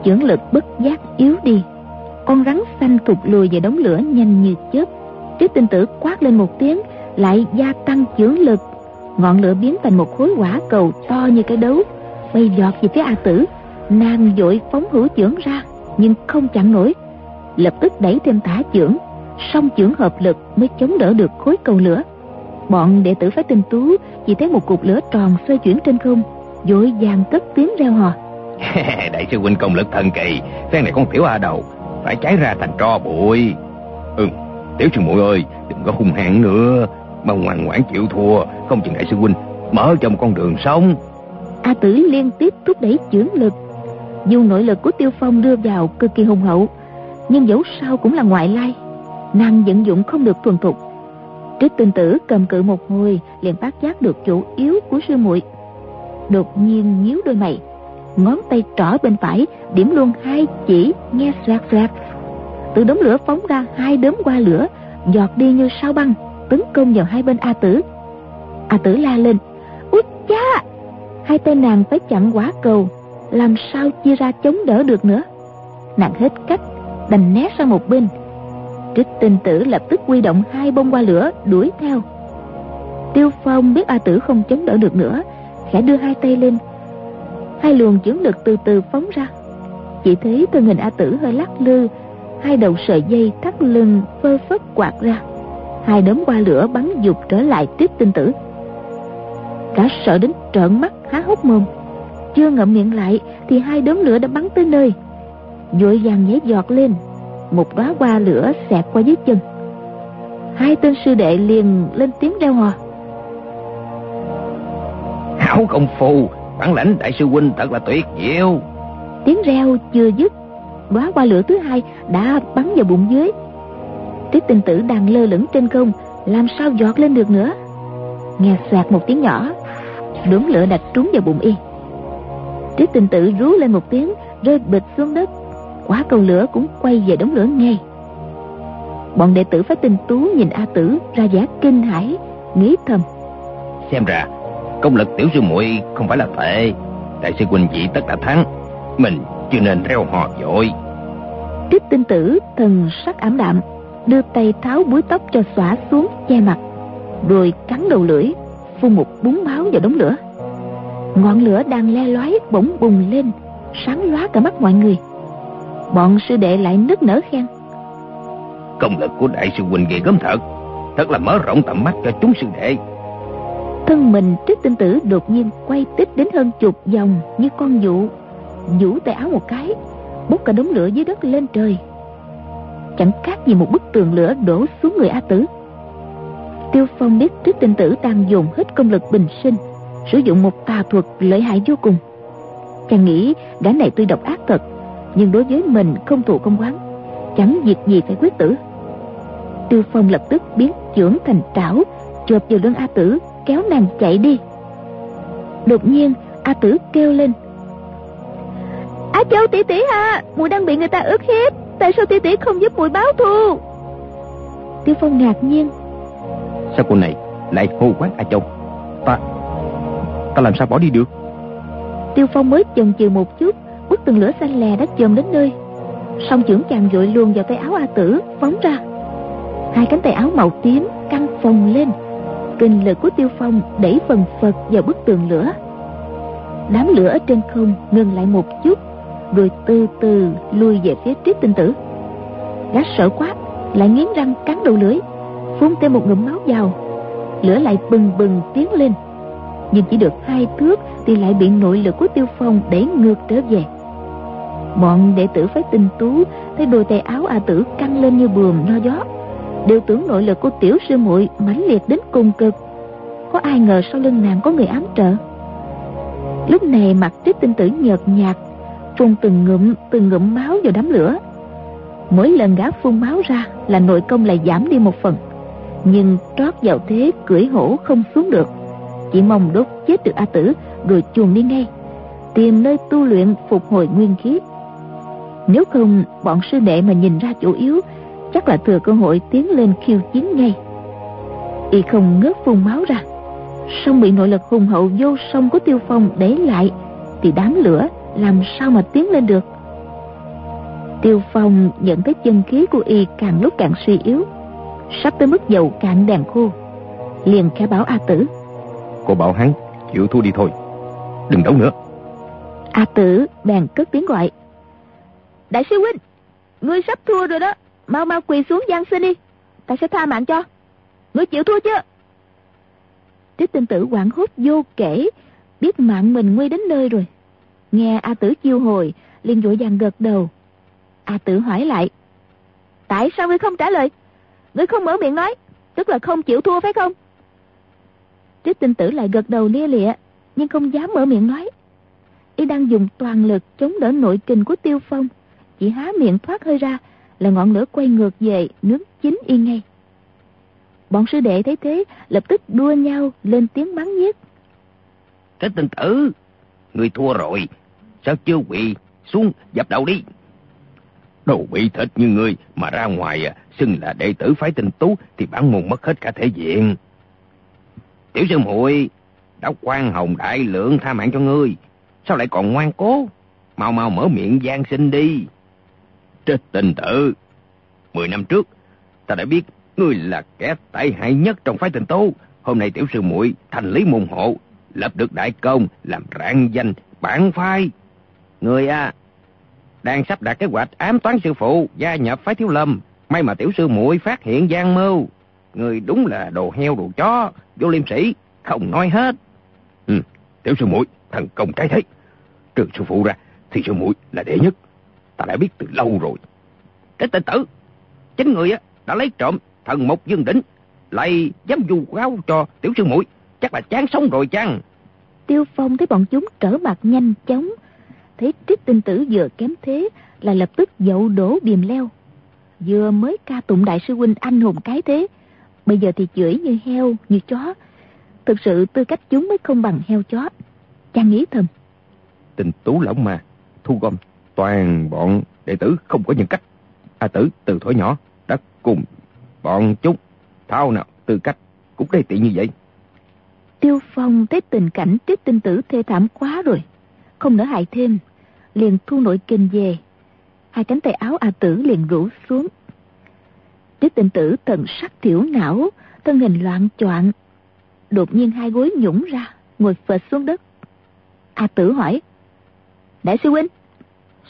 dưỡng lực bất giác yếu đi. Con rắn xanh thụt lùi về đống lửa nhanh như chớp. Trước tinh tử quát lên một tiếng, lại gia tăng dưỡng lực. Ngọn lửa biến thành một khối quả cầu to như cái đấu. Bay giọt về phía a tử. Nam vội phóng hữu chưởng ra, nhưng không chặn nổi. Lập tức đẩy thêm tả chưởng song chưởng hợp lực mới chống đỡ được khối cầu lửa. Bọn đệ tử phái tinh tú chỉ thấy một cục lửa tròn xoay chuyển trên không vội vàng cất tiếng reo hò. Đại sư huynh công lực thần kỳ phen này con tiểu a đầu phải cháy ra thành tro bụi. Ừ tiểu sư muội ơi đừng có hung hãn nữa mà ngoan ngoãn chịu thua không chừng đại sư huynh mở cho một con đường sống. A tử liên tiếp thúc đẩy chưởng lực. Dù nội lực của tiêu phong đưa vào cực kỳ hùng hậu nhưng dẫu sao cũng là ngoại lai nàng vận dụng không được thuần thục. Trích tinh tử cầm cự một hồi, liền phát giác được chủ yếu của sư muội. Đột nhiên nhíu đôi mày, ngón tay trỏ bên phải, điểm luôn hai chỉ nghe xoẹt xoẹt. Từ đống lửa phóng ra hai đốm qua lửa, giọt đi như sao băng, tấn công vào hai bên a tử. A tử la lên út cha! Hai tay nàng phải chặn quả cầu, làm sao chia ra chống đỡ được nữa? Nàng hết cách, đành né sang một bên trích tinh tử lập tức quy động hai bông qua lửa đuổi theo. Tiêu phong biết a tử không chống đỡ được nữa, khẽ đưa hai tay lên. Hai luồng chưởng lực từ từ phóng ra. Chỉ thấy thân hình a tử hơi lắc lư, hai đầu sợi dây thắt lưng phơ phất quạt ra. Hai đốm qua lửa bắn dục trở lại tiếp tinh tử. Cả sợ đến trợn mắt, há hốc mồm. Chưa ngậm miệng lại thì hai đốm lửa đã bắn tới nơi. Vội vàng nhảy giọt lên một đóa hoa lửa xẹt qua dưới chân. Hai tên sư đệ liền lên tiếng reo hò. Hảo công phu bản lãnh đại sư huynh thật là tuyệt diệu. Tiếng reo chưa dứt đóa qua lửa thứ hai đã bắn vào bụng dưới. Tiết tinh tử đang lơ lửng trên không làm sao giọt lên được nữa? Nghe xoạt một tiếng nhỏ đốm lửa đặt trúng vào bụng y. Tiết tinh tử rú lên một tiếng rơi bịch xuống đất quả cầu lửa cũng quay về đống lửa ngay. Bọn đệ tử phái tinh tú nhìn a tử ra vẻ kinh hãi nghĩ thầm. Xem ra công lực tiểu sư muội không phải là tệ. Đại sư huynh vị tất đã thắng mình chưa nên reo hò dội. Trích tinh tử thần sắc ảm đạm đưa tay tháo búi tóc cho xõa xuống che mặt rồi cắn đầu lưỡi phun một búng máu vào đống lửa. Ngọn lửa đang le lói bỗng bùng lên sáng lóa cả mắt mọi người bọn sư đệ lại nức nở khen. Công lực của đại sư huynh ghê gớm thật. Thật là mở rộng tầm mắt cho chúng sư đệ. Thân mình trích tinh tử đột nhiên quay tích đến hơn chục vòng như con dụ vũ tay áo một cái bốc cả đống lửa dưới đất lên trời. Chẳng khác gì một bức tường lửa đổ xuống người a tử. Tiêu phong biết trích tinh tử đang dùng hết công lực bình sinh sử dụng một tà thuật lợi hại vô cùng. Chàng nghĩ gã này tuy độc ác thật nhưng đối với mình không thù không quán chẳng việc gì phải quyết tử. Tiêu phong lập tức biến chưởng thành trảo chộp vào lưng a tử kéo nàng chạy đi. Đột nhiên a tử kêu lên. Á châu tỷ tỷ à mùi đang bị người ta ức hiếp tại sao tỷ tỷ không giúp mùi báo thù? Tiêu phong ngạc nhiên. Sao cô này lại hô quát a châu? Ta ta làm sao bỏ đi được? Tiêu phong mới chần chừ một chút bức tường lửa xanh lè đã chồm đến nơi. Song trưởng chàng vội luồn vào tay áo a tử, phóng ra. Hai cánh tay áo màu tím căng phồng lên. Kinh lực của tiêu phong đẩy phần phật vào bức tường lửa. Đám lửa ở trên không ngừng lại một chút, rồi từ từ lui về phía triết tinh tử. Gã sợ quá, lại nghiến răng cắn đầu lưỡi, phun thêm một ngụm máu vào. Lửa lại bừng bừng tiến lên. Nhưng chỉ được hai thước thì lại bị nội lực của tiêu phong đẩy ngược trở về bọn đệ tử phái tinh tú, thấy đôi tay áo a tử căng lên như buồm nho gió. Đều tưởng nội lực của tiểu sư muội mãnh liệt đến cùng cực. Có ai ngờ sau lưng nàng có người ám trợ? Lúc này mặt trích tinh tử nhợt nhạt, phun từng ngụm từng ngụm máu vào đám lửa. Mỗi lần gã phun máu ra là nội công lại giảm đi một phần. Nhưng trót vào thế cưỡi hổ không xuống được. Chỉ mong đốt chết được a tử, rồi chuồn đi ngay. Tìm nơi tu luyện phục hồi nguyên khí nếu không bọn sư đệ mà nhìn ra chủ yếu chắc là thừa cơ hội tiến lên khiêu chiến ngay. Y không ngớt phun máu ra. Song bị nội lực hùng hậu vô song của tiêu phong để lại thì đám lửa làm sao mà tiến lên được? Tiêu phong nhận thấy chân khí của y càng lúc càng suy yếu sắp tới mức dầu cạn đèn khô. Liền khẽ bảo a tử cô bảo hắn chịu thua đi thôi đừng đấu nữa. A tử bèn cất tiếng gọi đại sư huynh, ngươi sắp thua rồi đó. Mau mau quỳ xuống gian xin đi. Ta sẽ tha mạng cho. Ngươi chịu thua chưa? Trích tinh tử quảng hốt vô kể, biết mạng mình nguy đến nơi rồi. Nghe a tử chiêu hồi, liền vội vàng gật đầu. A tử hỏi lại, tại sao ngươi không trả lời? Ngươi không mở miệng nói, tức là không chịu thua phải không? Trích tinh tử lại gật đầu lia lịa, nhưng không dám mở miệng nói. Y đang dùng toàn lực chống đỡ nội kình của tiêu phong chỉ há miệng thoát hơi ra là ngọn lửa quay ngược về nướng chín y ngay. Bọn sư đệ thấy thế lập tức đua nhau lên tiếng bắn nhiếc. Cái tinh tử Người thua rồi. Sao chưa quỳ xuống dập đầu đi. Đồ bị thịt như ngươi Mà ra ngoài à, xưng là đệ tử phái tinh tú Thì bản môn mất hết cả thể diện. Tiểu sư muội Đã quan hồng đại lượng tha mạng cho ngươi. Sao lại còn ngoan cố? Mau mau mở miệng gian sinh đi tình tự tử Mười năm trước Ta đã biết ngươi là kẻ tệ hại nhất trong phái tình tú Hôm nay tiểu sư muội thành lý môn hộ lập được đại công, làm rạng danh, bản phái. Người à, đang sắp đặt kế hoạch ám toán sư phụ, gia nhập phái thiếu lâm. May mà tiểu sư muội phát hiện gian mưu. Người đúng là đồ heo đồ chó, vô liêm sĩ, không nói hết. Ừ, tiểu sư muội thần công cái thế. Trừ sư phụ ra, thì sư muội là đệ nhất. Ta đã biết từ lâu rồi. Cái tên tử, chính người á đã lấy trộm thần mộc dương đỉnh, lại dám du cáo cho tiểu sư muội chắc là chán sống rồi chăng? Tiêu Phong thấy bọn chúng trở mặt nhanh chóng. Thấy trích tinh tử vừa kém thế là lập tức dậu đổ điềm leo. Vừa mới ca tụng đại sư huynh anh hùng cái thế. Bây giờ thì chửi như heo, như chó. Thực sự tư cách chúng mới không bằng heo chó. Chàng nghĩ thầm. Tình tú lỏng mà, thu gom toàn bọn đệ tử không có nhân cách. A tử từ thổi nhỏ đã cùng bọn chúng thao nào tư cách cũng đây tiện như vậy. Tiêu Phong thấy tình cảnh tiết tinh tử thê thảm quá rồi. Không nỡ hại thêm. Liền thu nội kinh về. Hai cánh tay áo A tử liền rủ xuống. tiết tinh tử thần sắc thiểu não, thân hình loạn choạng. Đột nhiên hai gối nhũng ra, ngồi phệt xuống đất. A tử hỏi. Đại sư huynh,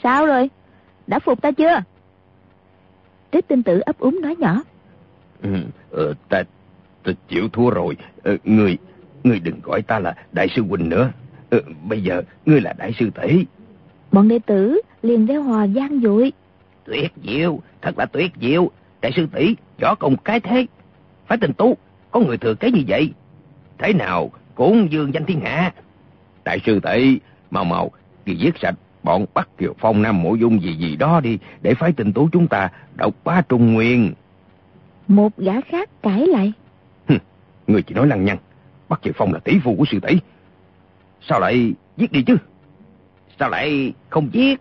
sao rồi? Đã phục ta chưa? Trích tinh tử ấp úng nói nhỏ. Ừ, ờ, ta, ta chịu thua rồi. Ờ, người, người đừng gọi ta là đại sư huynh nữa. Ờ, bây giờ ngươi là đại sư tỷ. Bọn đệ tử liền reo hò gian dội. Tuyệt diệu, thật là tuyệt diệu. Đại sư tỷ võ công cái thế. Phải tình tú, có người thừa kế như vậy. Thế nào cũng dương danh thiên hạ. Đại sư tỷ, mau mau, ghi giết sạch bọn bắt Kiều Phong Nam Mộ Dung gì gì đó đi, để phái tình tú chúng ta độc bá Trung Nguyên. Một gã khác cãi lại. người chỉ nói lăng nhăng, bắt Kiều Phong là tỷ phu của sư tỷ. Sao lại giết đi chứ? Sao lại không giết?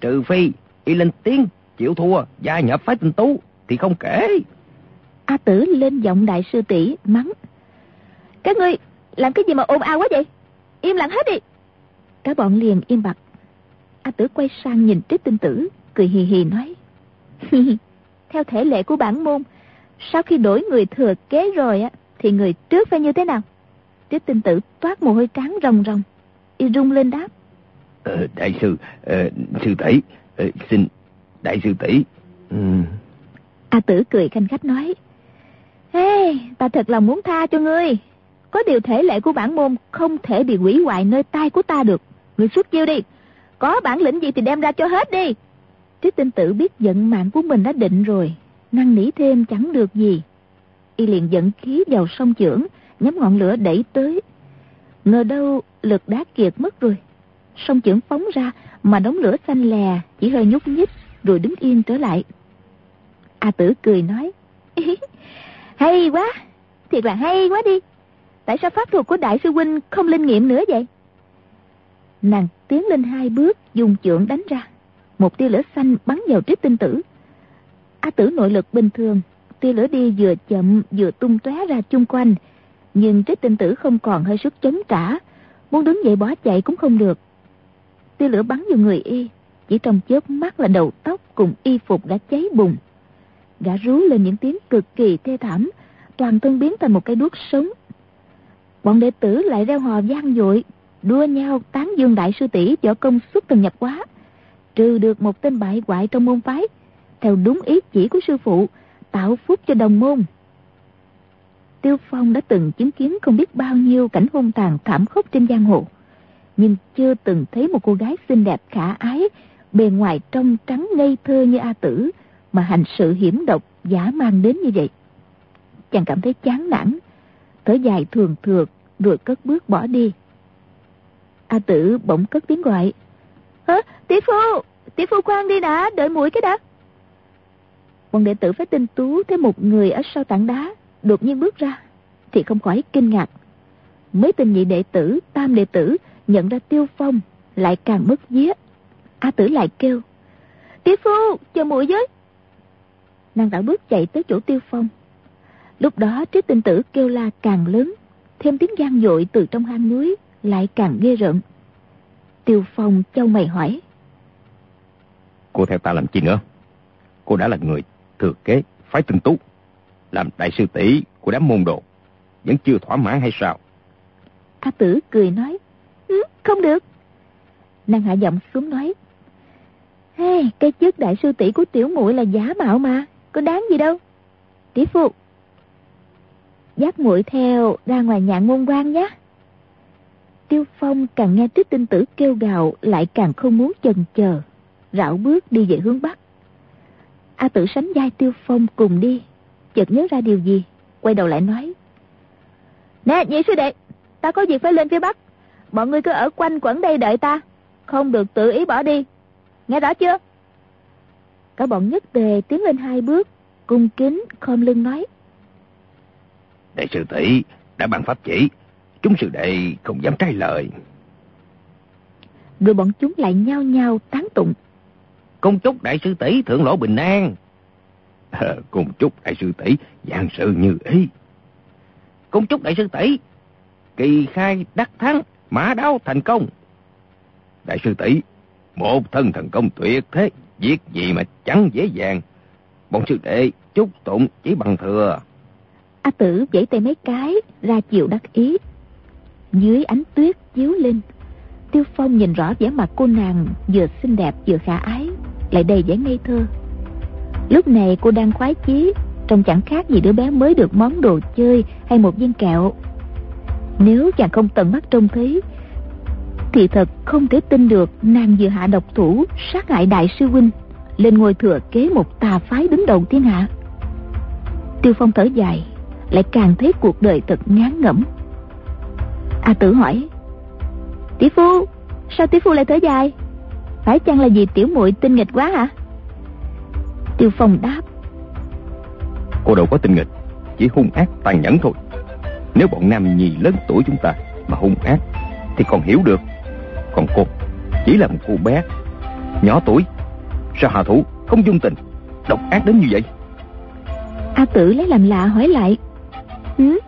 Trừ phi, y lên tiếng, chịu thua, gia nhập phái tình tú, thì không kể. A tử lên giọng đại sư tỷ mắng. Các ngươi làm cái gì mà ồn ào quá vậy? Im lặng hết đi. Cả bọn liền im bặt. A tử quay sang nhìn trích tinh tử, cười hì hì nói. Theo thể lệ của bản môn, sau khi đổi người thừa kế rồi á, thì người trước phải như thế nào? Trích tinh tử toát mồ hôi trắng ròng ròng. Y rung lên đáp. Ờ, đại sư, ờ, sư tỷ, ờ, xin, đại sư tỷ. Ừ. A tử cười khanh khách nói. Ê, ta thật lòng muốn tha cho ngươi. Có điều thể lệ của bản môn không thể bị hủy hoại nơi tay của ta được. Ngươi xuất chiêu đi. Có bản lĩnh gì thì đem ra cho hết đi. Trí tinh tử biết giận mạng của mình đã định rồi. Năng nỉ thêm chẳng được gì. Y liền dẫn khí vào sông chưởng, nhắm ngọn lửa đẩy tới. Ngờ đâu lực đá kiệt mất rồi. Sông chưởng phóng ra mà đống lửa xanh lè, chỉ hơi nhúc nhích rồi đứng yên trở lại. A tử cười nói. hay quá, thiệt là hay quá đi. Tại sao pháp thuật của đại sư huynh không linh nghiệm nữa vậy? Nàng tiến lên hai bước dùng chưởng đánh ra. Một tia lửa xanh bắn vào trích tinh tử. A tử nội lực bình thường, tia lửa đi vừa chậm vừa tung tóe ra chung quanh. Nhưng trích tinh tử không còn hơi sức chống trả. Muốn đứng dậy bỏ chạy cũng không được. Tia lửa bắn vào người y. Chỉ trong chớp mắt là đầu tóc cùng y phục đã cháy bùng. Gã rú lên những tiếng cực kỳ thê thảm. Toàn thân biến thành một cái đuốc sống. Bọn đệ tử lại reo hò vang dội đua nhau tán dương đại sư tỷ võ công xuất thần nhập quá trừ được một tên bại hoại trong môn phái, theo đúng ý chỉ của sư phụ, tạo phúc cho đồng môn. Tiêu phong đã từng chứng kiến không biết bao nhiêu cảnh hung tàn thảm khốc trên giang hồ, nhưng chưa từng thấy một cô gái xinh đẹp khả ái, bề ngoài trong trắng ngây thơ như a tử, mà hành sự hiểm độc, giả mang đến như vậy. Chàng cảm thấy chán nản, thở dài thường thượt rồi cất bước bỏ đi. A tử bỗng cất tiếng gọi. Hả? Tỷ phu! Tỷ phu khoan đi đã, đợi mũi cái đã. Bọn đệ tử phải tinh tú thấy một người ở sau tảng đá, đột nhiên bước ra, thì không khỏi kinh ngạc. Mấy tên nhị đệ tử, tam đệ tử nhận ra tiêu phong, lại càng mất vía. A tử lại kêu. Tỷ phu, chờ mũi với. Nàng đã bước chạy tới chỗ tiêu phong. Lúc đó trí tinh tử kêu la càng lớn, thêm tiếng gian dội từ trong hang núi lại càng ghê rợn. Tiêu Phong châu mày hỏi. Cô theo ta làm chi nữa? Cô đã là người thừa kế phái tinh tú, làm đại sư tỷ của đám môn đồ, vẫn chưa thỏa mãn hay sao? A tử cười nói, ừ, không được. Nàng hạ giọng xuống nói, hey, cái chức đại sư tỷ của tiểu muội là giả mạo mà, có đáng gì đâu. Tỷ phu, dắt muội theo ra ngoài nhạn môn quan nhé. Tiêu Phong càng nghe Trích Tinh Tử kêu gào lại càng không muốn chần chờ, rảo bước đi về hướng Bắc. A Tử sánh vai Tiêu Phong cùng đi, chợt nhớ ra điều gì, quay đầu lại nói. Nè, nhị sư đệ, ta có việc phải lên phía Bắc, bọn ngươi cứ ở quanh quẩn đây đợi ta, không được tự ý bỏ đi. Nghe rõ chưa? Cả bọn nhất tề tiến lên hai bước, cung kính khom lưng nói. Đại sư tỷ đã ban pháp chỉ, chúng sư đệ không dám trái lời. Rồi bọn chúng lại nhao nhao tán tụng. Công chúc đại sư tỷ thượng lỗ bình an. À, cùng chúc đại sư tỷ dạng sự như ý. Công chúc đại sư tỷ kỳ khai đắc thắng, mã đáo thành công. Đại sư tỷ một thân thần công tuyệt thế, việc gì mà chẳng dễ dàng. Bọn sư đệ chúc tụng chỉ bằng thừa. A tử vẫy tay mấy cái, ra chiều đắc ý. Dưới ánh tuyết chiếu lên, Tiêu Phong nhìn rõ vẻ mặt cô nàng vừa xinh đẹp vừa khả ái, lại đầy vẻ ngây thơ. Lúc này cô đang khoái chí, trông chẳng khác gì đứa bé mới được món đồ chơi hay một viên kẹo. Nếu chàng không tận mắt trông thấy, thì thật không thể tin được nàng vừa hạ độc thủ sát hại đại sư huynh lên ngôi thừa kế một tà phái đứng đầu thiên hạ. Tiêu Phong thở dài, lại càng thấy cuộc đời thật ngán ngẩm. A Tử hỏi: "Tỷ phu, sao tỷ phu lại thở dài? Phải chăng là vì tiểu muội tinh nghịch quá hả?" Tiêu Phong đáp: Cô đâu có tinh nghịch, chỉ hung ác tàn nhẫn thôi. Nếu bọn nam nhì lớn tuổi chúng ta mà hung ác thì còn hiểu được. Còn cô chỉ là một cô bé nhỏ tuổi, sao hạ thủ không dung tình, độc ác đến như vậy? A Tử lấy làm lạ hỏi lại: "Hử?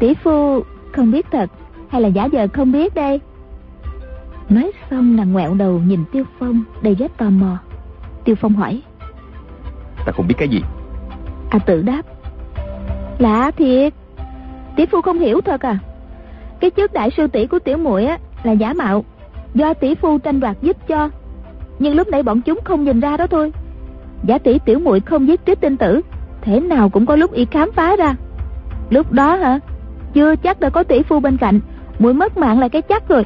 Tỷ phu không biết thật hay là giả vờ không biết đây?" Nói xong nàng ngoẹo đầu nhìn Tiêu Phong đầy rất tò mò. Tiêu Phong hỏi: Ta không biết cái gì. A Tử đáp: "Lạ thiệt, tỷ phu không hiểu thật à? Cái chức đại sư tỷ của tiểu muội á là giả mạo, do tỷ phu tranh đoạt giúp cho. Nhưng lúc nãy bọn chúng không nhìn ra đó thôi. Giả tỷ tiểu muội không giết trích tinh tử, thế nào cũng có lúc y khám phá ra. Lúc đó hả? Chưa chắc đã có tỷ phu bên cạnh, muội mất mạng là cái chắc rồi.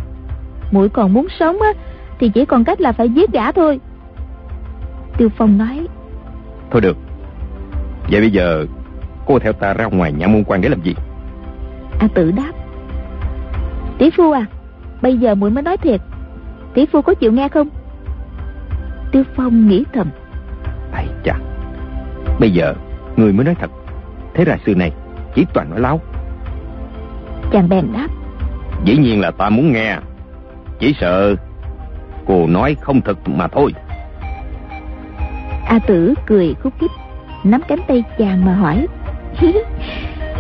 Muội còn muốn sống á thì chỉ còn cách là phải giết gã thôi. Tiêu Phong nói. Thôi được. Vậy bây giờ cô theo ta ra ngoài nhã môn quan để làm gì? A Tử đáp. Tỷ phu à, bây giờ muội mới nói thiệt. Tỷ phu có chịu nghe không? Tiêu Phong nghĩ thầm. Ây chà, bây giờ người mới nói thật. Thế ra sư này chỉ toàn nói láo. Chàng bèn đáp. Dĩ nhiên là ta muốn nghe. Chỉ sợ cô nói không thật mà thôi. A Tử cười khúc khích, nắm cánh tay chàng mà hỏi.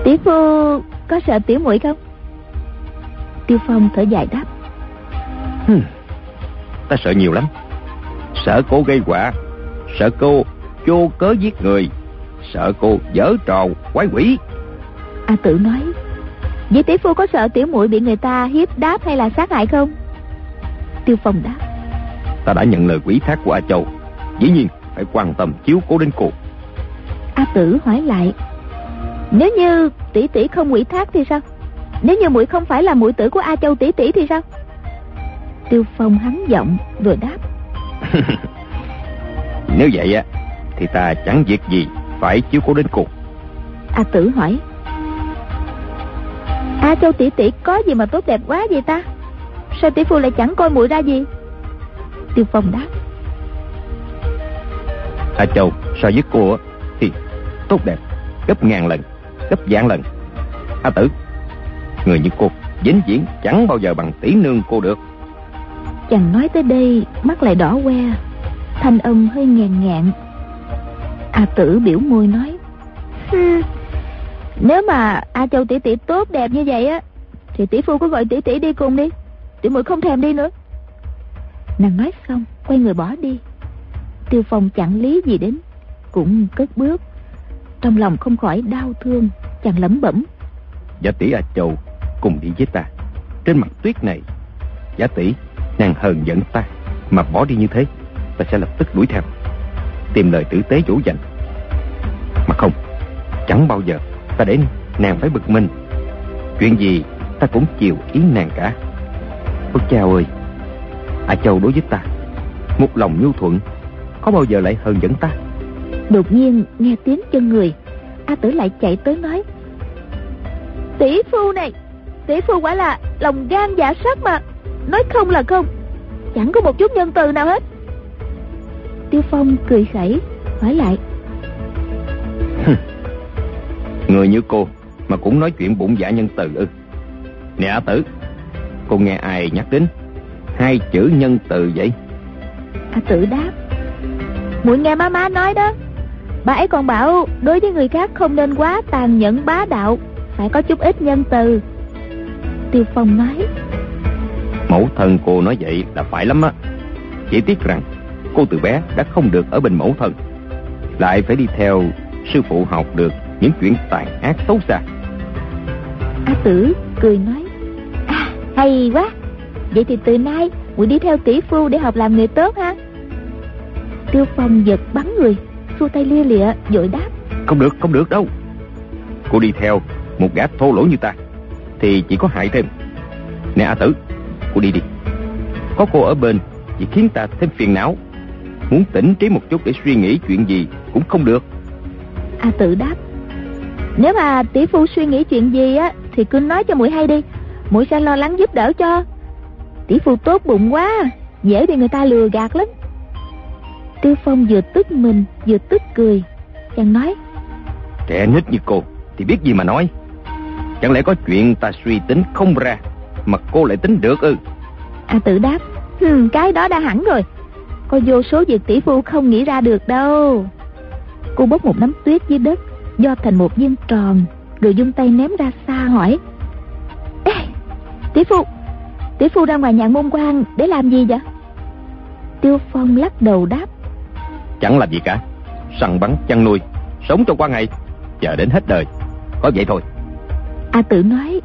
Tỷ phu có sợ tiểu muội không? Tiêu Phong thở dài đáp. Hmm, ta sợ nhiều lắm. Sợ cô gây họa, sợ cô vô cớ giết người, sợ cô dở trò quái quỷ. A Tử nói. Vậy tỷ phu có sợ tiểu muội bị người ta hiếp đáp hay là sát hại không? Tiêu Phong đáp. Ta đã nhận lời quỷ thác của A Châu, dĩ nhiên phải quan tâm chiếu cố đến cô. A Tử hỏi lại. Nếu như tỷ tỷ không quỷ thác thì sao? Nếu như muội không phải là muội tử của A Châu tỷ tỷ thì sao? Tiêu Phong hắn giọng rồi đáp. Nếu vậy á thì ta chẳng việc gì phải chiếu cố đến cô. A Tử hỏi. A Châu tỷ tỷ có gì mà tốt đẹp quá vậy ta? Sao tỷ phu lại chẳng coi muội ra gì? Tiêu Phong đáp. A Châu so với cô á thì tốt đẹp gấp ngàn lần, gấp vạn lần. A Tử, người như cô vĩnh viễn chẳng bao giờ bằng tỷ nương cô được. Chàng nói tới đây mắt lại đỏ que Thanh âm hơi ngàn ngạn A tử biểu môi nói "Hừ, nếu mà A Châu tỷ tỷ tốt đẹp như vậy á Thì tỷ phu cứ gọi tỷ tỷ đi cùng đi. Tỷ muội không thèm đi nữa. Nàng nói xong quay người bỏ đi. Tiêu Phong chẳng lý gì đến Cũng cất bước. Trong lòng không khỏi đau thương Chàng lẩm bẩm. Giả tỷ A Châu cùng đi với ta. Trên mặt tuyết này, giả tỷ nàng hờn giận ta mà bỏ đi như thế, ta sẽ lập tức đuổi theo, tìm lời tử tế dỗ dành. Mà không, chẳng bao giờ ta để nàng phải bực mình. Chuyện gì ta cũng chiều ý nàng cả. Ôi chào ơi, A Châu đối với ta, một lòng nhu thuận, có bao giờ lại hờn giận ta? Đột nhiên nghe tiếng chân người A tử lại chạy tới nói Tỷ phu này tỷ phu quả là lòng gan dạ sắt mà nói không là không chẳng có một chút nhân từ nào hết tiêu phong cười khẩy hỏi lại người như cô mà cũng nói chuyện bụng dạ nhân từ ư. Nè á tử cô nghe ai nhắc đến hai chữ nhân từ vậy? A tử đáp muội nghe má má nói đó. Bà ấy còn bảo đối với người khác không nên quá tàn nhẫn bá đạo phải có chút ít nhân từ. Tiêu phong nói mẫu thân cô nói vậy là phải lắm á. Chỉ tiếc rằng cô từ bé đã không được ở bên mẫu thân lại phải đi theo sư phụ học được những chuyện tàn ác xấu xa. A tử cười nói à hay quá. Vậy thì từ nay muội đi theo tỷ phu để học làm người tốt ha. Tiêu phong giật bắn người xua tay lia lịa vội đáp không được không được đâu. Cô đi theo một gã thô lỗ như ta thì chỉ có hại thêm. Nè a tử cô đi đi. Có cô ở bên chỉ khiến ta thêm phiền não. Muốn tỉnh trí một chút để suy nghĩ chuyện gì cũng không được. A tử đáp nếu mà tỷ phu suy nghĩ chuyện gì á thì cứ nói cho muội hay đi. Muội sẽ lo lắng giúp đỡ cho. Tỷ phu tốt bụng quá dễ bị người ta lừa gạt lắm. Tiêu phong vừa tức mình vừa tức cười chàng nói trẻ nít như cô thì biết gì mà nói? Chẳng lẽ có chuyện ta suy tính không ra mà cô lại tính được ư? A tử đáp hmm, cái đó đã hẳn rồi. Có vô số việc tỷ phu không nghĩ ra được đâu. Cô bốc một nắm tuyết dưới đất do thành một viên tròn rồi dung tay ném ra xa hỏi. Ê, tỷ phu tỷ phu ra ngoài nhạn môn quan để làm gì vậy? Tiêu phong lắc đầu đáp. Chẳng làm gì cả săn bắn chăn nuôi sống trong qua ngày chờ đến hết đời có vậy thôi. A tử nói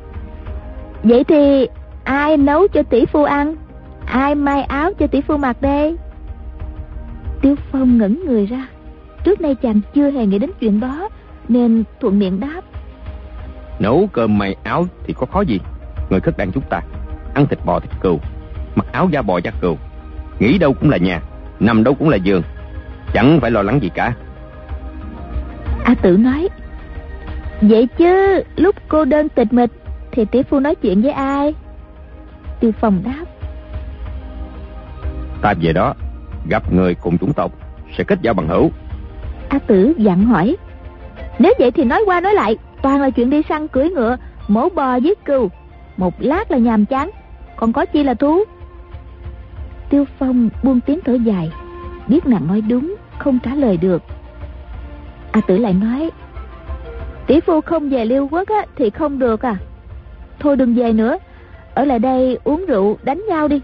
vậy thì ai nấu cho tỷ phu ăn? Ai may áo cho tỷ phu mặc đây? Tiêu phong ngẩn người ra. Trước nay chàng chưa hề nghĩ đến chuyện đó nên thuận miệng đáp. Nấu cơm may áo thì có khó gì? Người khất đàn chúng ta ăn thịt bò thịt cừu mặc áo da bò da cừu. Nghĩ đâu cũng là nhà nằm đâu cũng là giường. Chẳng phải lo lắng gì cả. A tử nói vậy chứ lúc cô đơn tịch mịch thì tỷ phu nói chuyện với ai? Tiêu phong đáp ta về đó gặp người cùng chủng tộc sẽ kết giao bằng hữu. A tử dặn hỏi nếu vậy thì nói qua nói lại toàn là chuyện đi săn cưỡi ngựa mổ bò giết cừu. Một lát là nhàm chán còn có chi là thú? Tiêu phong buông tiếng thở dài biết nàng nói đúng không trả lời được. A tử lại nói tỷ phu không về liêu quốc á, thì không được à. Thôi đừng về nữa ở lại đây uống rượu đánh nhau đi.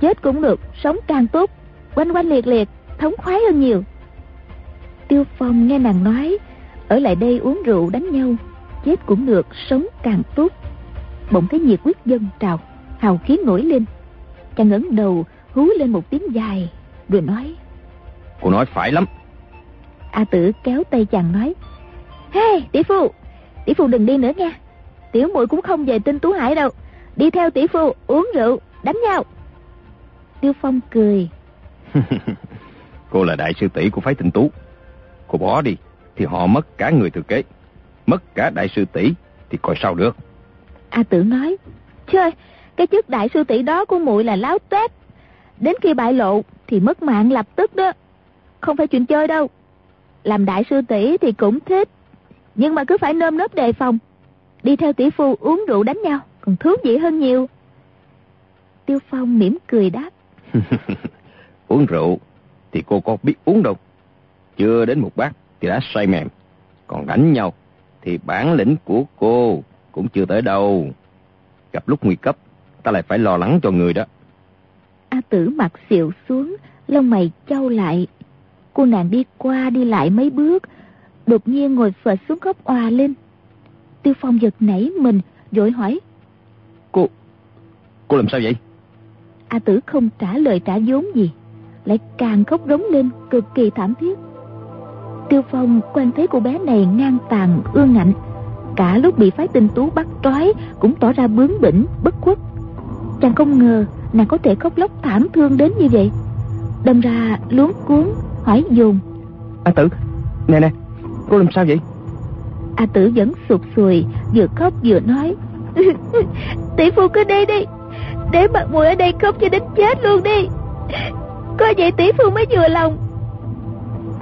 Chết cũng được sống càng tốt quanh quanh liệt liệt thống khoái hơn nhiều. Tiêu phong nghe nàng nói ở lại đây uống rượu đánh nhau chết cũng được sống càng tốt. Bỗng thấy nhiệt quyết dân trào hào khí nổi lên. Chàng ngẩng đầu hú lên một tiếng dài rồi nói cô nói phải lắm. A tử kéo tay chàng nói hey tỷ phu tỷ phu đừng đi nữa nha. Tiểu muội cũng không về tinh tú hải đâu. Đi theo tỷ phu uống rượu đánh nhau. Tiêu phong cười. cô là đại sư tỷ của phái tinh tú. Cô bỏ đi thì họ mất cả người thừa kế mất cả đại sư tỷ thì coi sao được? A tử nói chơi cái chức đại sư tỷ đó của muội là láo tét đến khi bại lộ thì mất mạng lập tức đó. Không phải chuyện chơi đâu. Làm đại sư tỷ thì cũng thích nhưng mà cứ phải nơm nớp đề phòng. Đi theo tỷ phu uống rượu đánh nhau còn thú vị hơn nhiều. Tiêu phong mỉm cười đáp uống rượu thì cô có biết uống đâu. Chưa đến một bát thì đã say mềm. Còn đánh nhau thì bản lĩnh của cô cũng chưa tới đâu. Gặp lúc nguy cấp ta lại phải lo lắng cho người đó. A tử mặt xịu xuống lông mày trâu lại. Cô nàng đi qua đi lại mấy bước đột nhiên ngồi phật xuống khóc òa lên. Tiêu phong giật nảy mình vội hỏi cô cô làm sao vậy? A tử không trả lời trả vốn gì lại càng khóc rống lên cực kỳ thảm thiết tiêu phong quan thấy cô bé này ngang tàn ương ngạnh. Cả lúc bị phái tinh tú bắt trói cũng tỏ ra bướng bỉnh bất khuất. Chàng không ngờ nàng có thể khóc lóc thảm thương đến như vậy. Đâm ra luống cuốn hỏi dồn. A tử nè nè cô làm sao vậy? A tử vẫn sụt sùi vừa khóc vừa nói. Tỷ phu cứ đi đi để mặt mùi ở đây khóc cho đến chết luôn đi. Có vậy tỷ phu mới vừa lòng.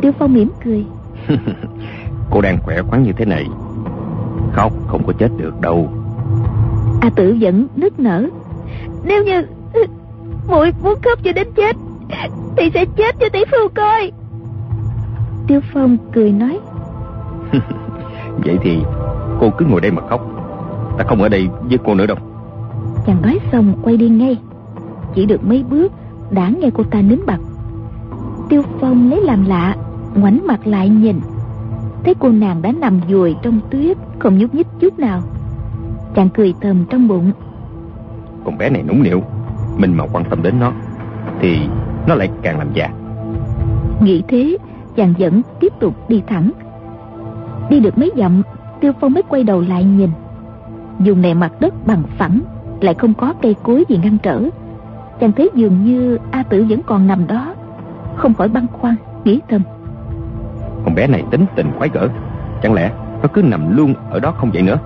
Tiêu phong mỉm cười. cô đang khỏe khoắn như thế này. Khóc không có chết được đâu. A tử vẫn nức nở. Nếu như muội muốn khóc cho đến chết thì sẽ chết cho tỷ phu coi. Tiêu phong cười nói. Vậy thì cô cứ ngồi đây mà khóc. Ta không ở đây với cô nữa đâu. Chàng nói xong quay đi ngay. Chỉ được mấy bước đã nghe cô ta nín bặt. Tiêu phong lấy làm lạ ngoảnh mặt lại nhìn. Thấy cô nàng đã nằm dùi trong tuyết không nhúc nhích chút nào. Chàng cười thầm trong bụng. Con bé này nũng nịu mình mà quan tâm đến nó thì nó lại càng làm già. Nghĩ thế chàng vẫn tiếp tục đi thẳng. Đi được mấy dặm tiêu phong mới quay đầu lại nhìn. Dùng này mặt đất bằng phẳng lại không có cây cối gì ngăn trở. Chàng thấy dường như a tử vẫn còn nằm đó không khỏi băn khoăn nghĩ thầm con bé này tính tình quái gở. Chẳng lẽ nó cứ nằm luôn ở đó không vậy nữa?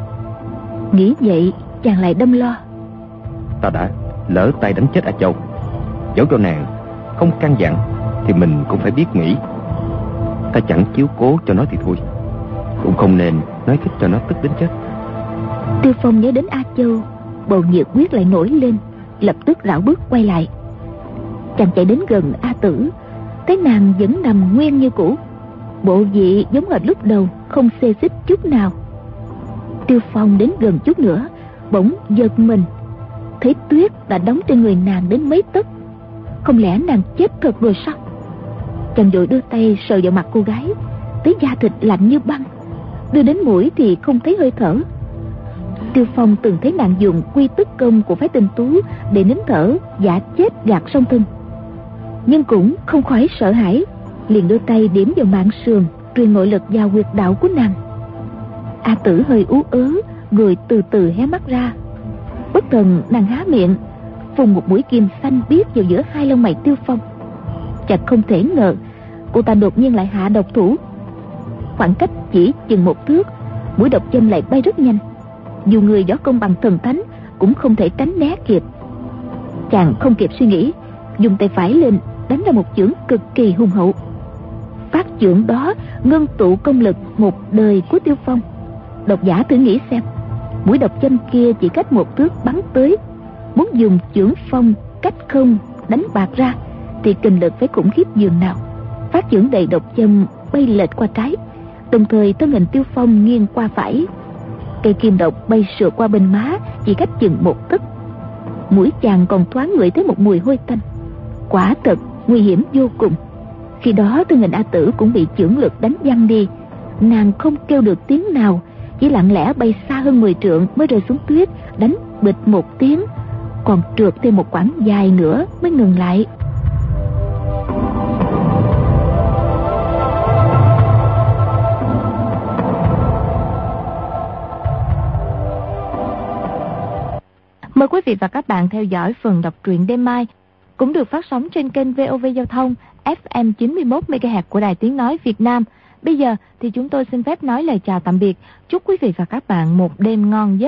Nghĩ vậy chàng lại đâm lo. Ta đã lỡ tay đánh chết a châu. Dẫu cho nàng không căn dặn thì mình cũng phải biết nghĩ. Ta chẳng chiếu cố cho nó thì thôi. Cũng không nên nói thích cho nó tức đến chết. Tiêu phong nhớ đến a châu bầu nhiệt quyết lại nổi lên lập tức rảo bước quay lại. Chàng chạy đến gần a tử. Thấy nàng vẫn nằm nguyên như cũ bộ vị giống hệt lúc đầu, không xê xích chút nào. Tiêu phong đến gần chút nữa, bỗng giật mình. Thấy tuyết đã đóng trên người nàng đến mấy tấc. Không lẽ nàng chết thật rồi sao? Chàng vội đưa tay sờ vào mặt cô gái, thấy da thịt lạnh như băng. Đưa đến mũi thì không thấy hơi thở. Tiêu phong từng thấy nàng dùng quy tức công của phái tinh tú để nín thở, giả chết gạt sông thân. Nhưng cũng không khỏi sợ hãi liền đưa tay điểm vào mạng sườn, truyền nội lực vào quyệt đạo của nàng. A tử hơi ú ớ, người từ từ hé mắt ra. Bất thần, nàng há miệng, phùng một mũi kim xanh biếc vào giữa hai lông mày tiêu phong. Chặt không thể ngờ, cô ta đột nhiên lại hạ độc thủ. Khoảng cách chỉ chừng một thước, mũi độc châm lại bay rất nhanh. Dù người võ công bằng thần thánh, cũng không thể tránh né kịp. Chàng không kịp suy nghĩ, dùng tay phải lên, đánh ra một chưởng cực kỳ hung hậu phát trưởng đó ngân tụ công lực một đời của tiêu phong. Độc giả thử nghĩ xem mũi độc châm kia chỉ cách một thước bắn tới. Muốn dùng trưởng phong cách không đánh bạc ra, thì kinh lực phải khủng khiếp dường nào. Phát trưởng đầy độc châm bay lệch qua trái, đồng thời thân hình tiêu phong nghiêng qua phải. Cây kim độc bay sượt qua bên má, chỉ cách chừng một tấc mũi chàng còn thoáng ngửi thấy một mùi hôi tanh. Quả thật nguy hiểm vô cùng khi đó thân hình a tử cũng bị chưởng lực đánh văng đi. Nàng không kêu được tiếng nào, chỉ lặng lẽ bay xa hơn 10 trượng mới rơi xuống tuyết, đánh bịch một tiếng, còn trượt thêm một quãng dài nữa mới ngừng lại. Mời quý vị và các bạn theo dõi phần đọc truyện đêm mai, cũng được phát sóng trên kênh VOV Giao thông FM 91 MHz của Đài Tiếng nói Việt Nam. Bây giờ thì chúng tôi xin phép nói lời chào tạm biệt. Chúc quý vị và các bạn một đêm ngon giấc.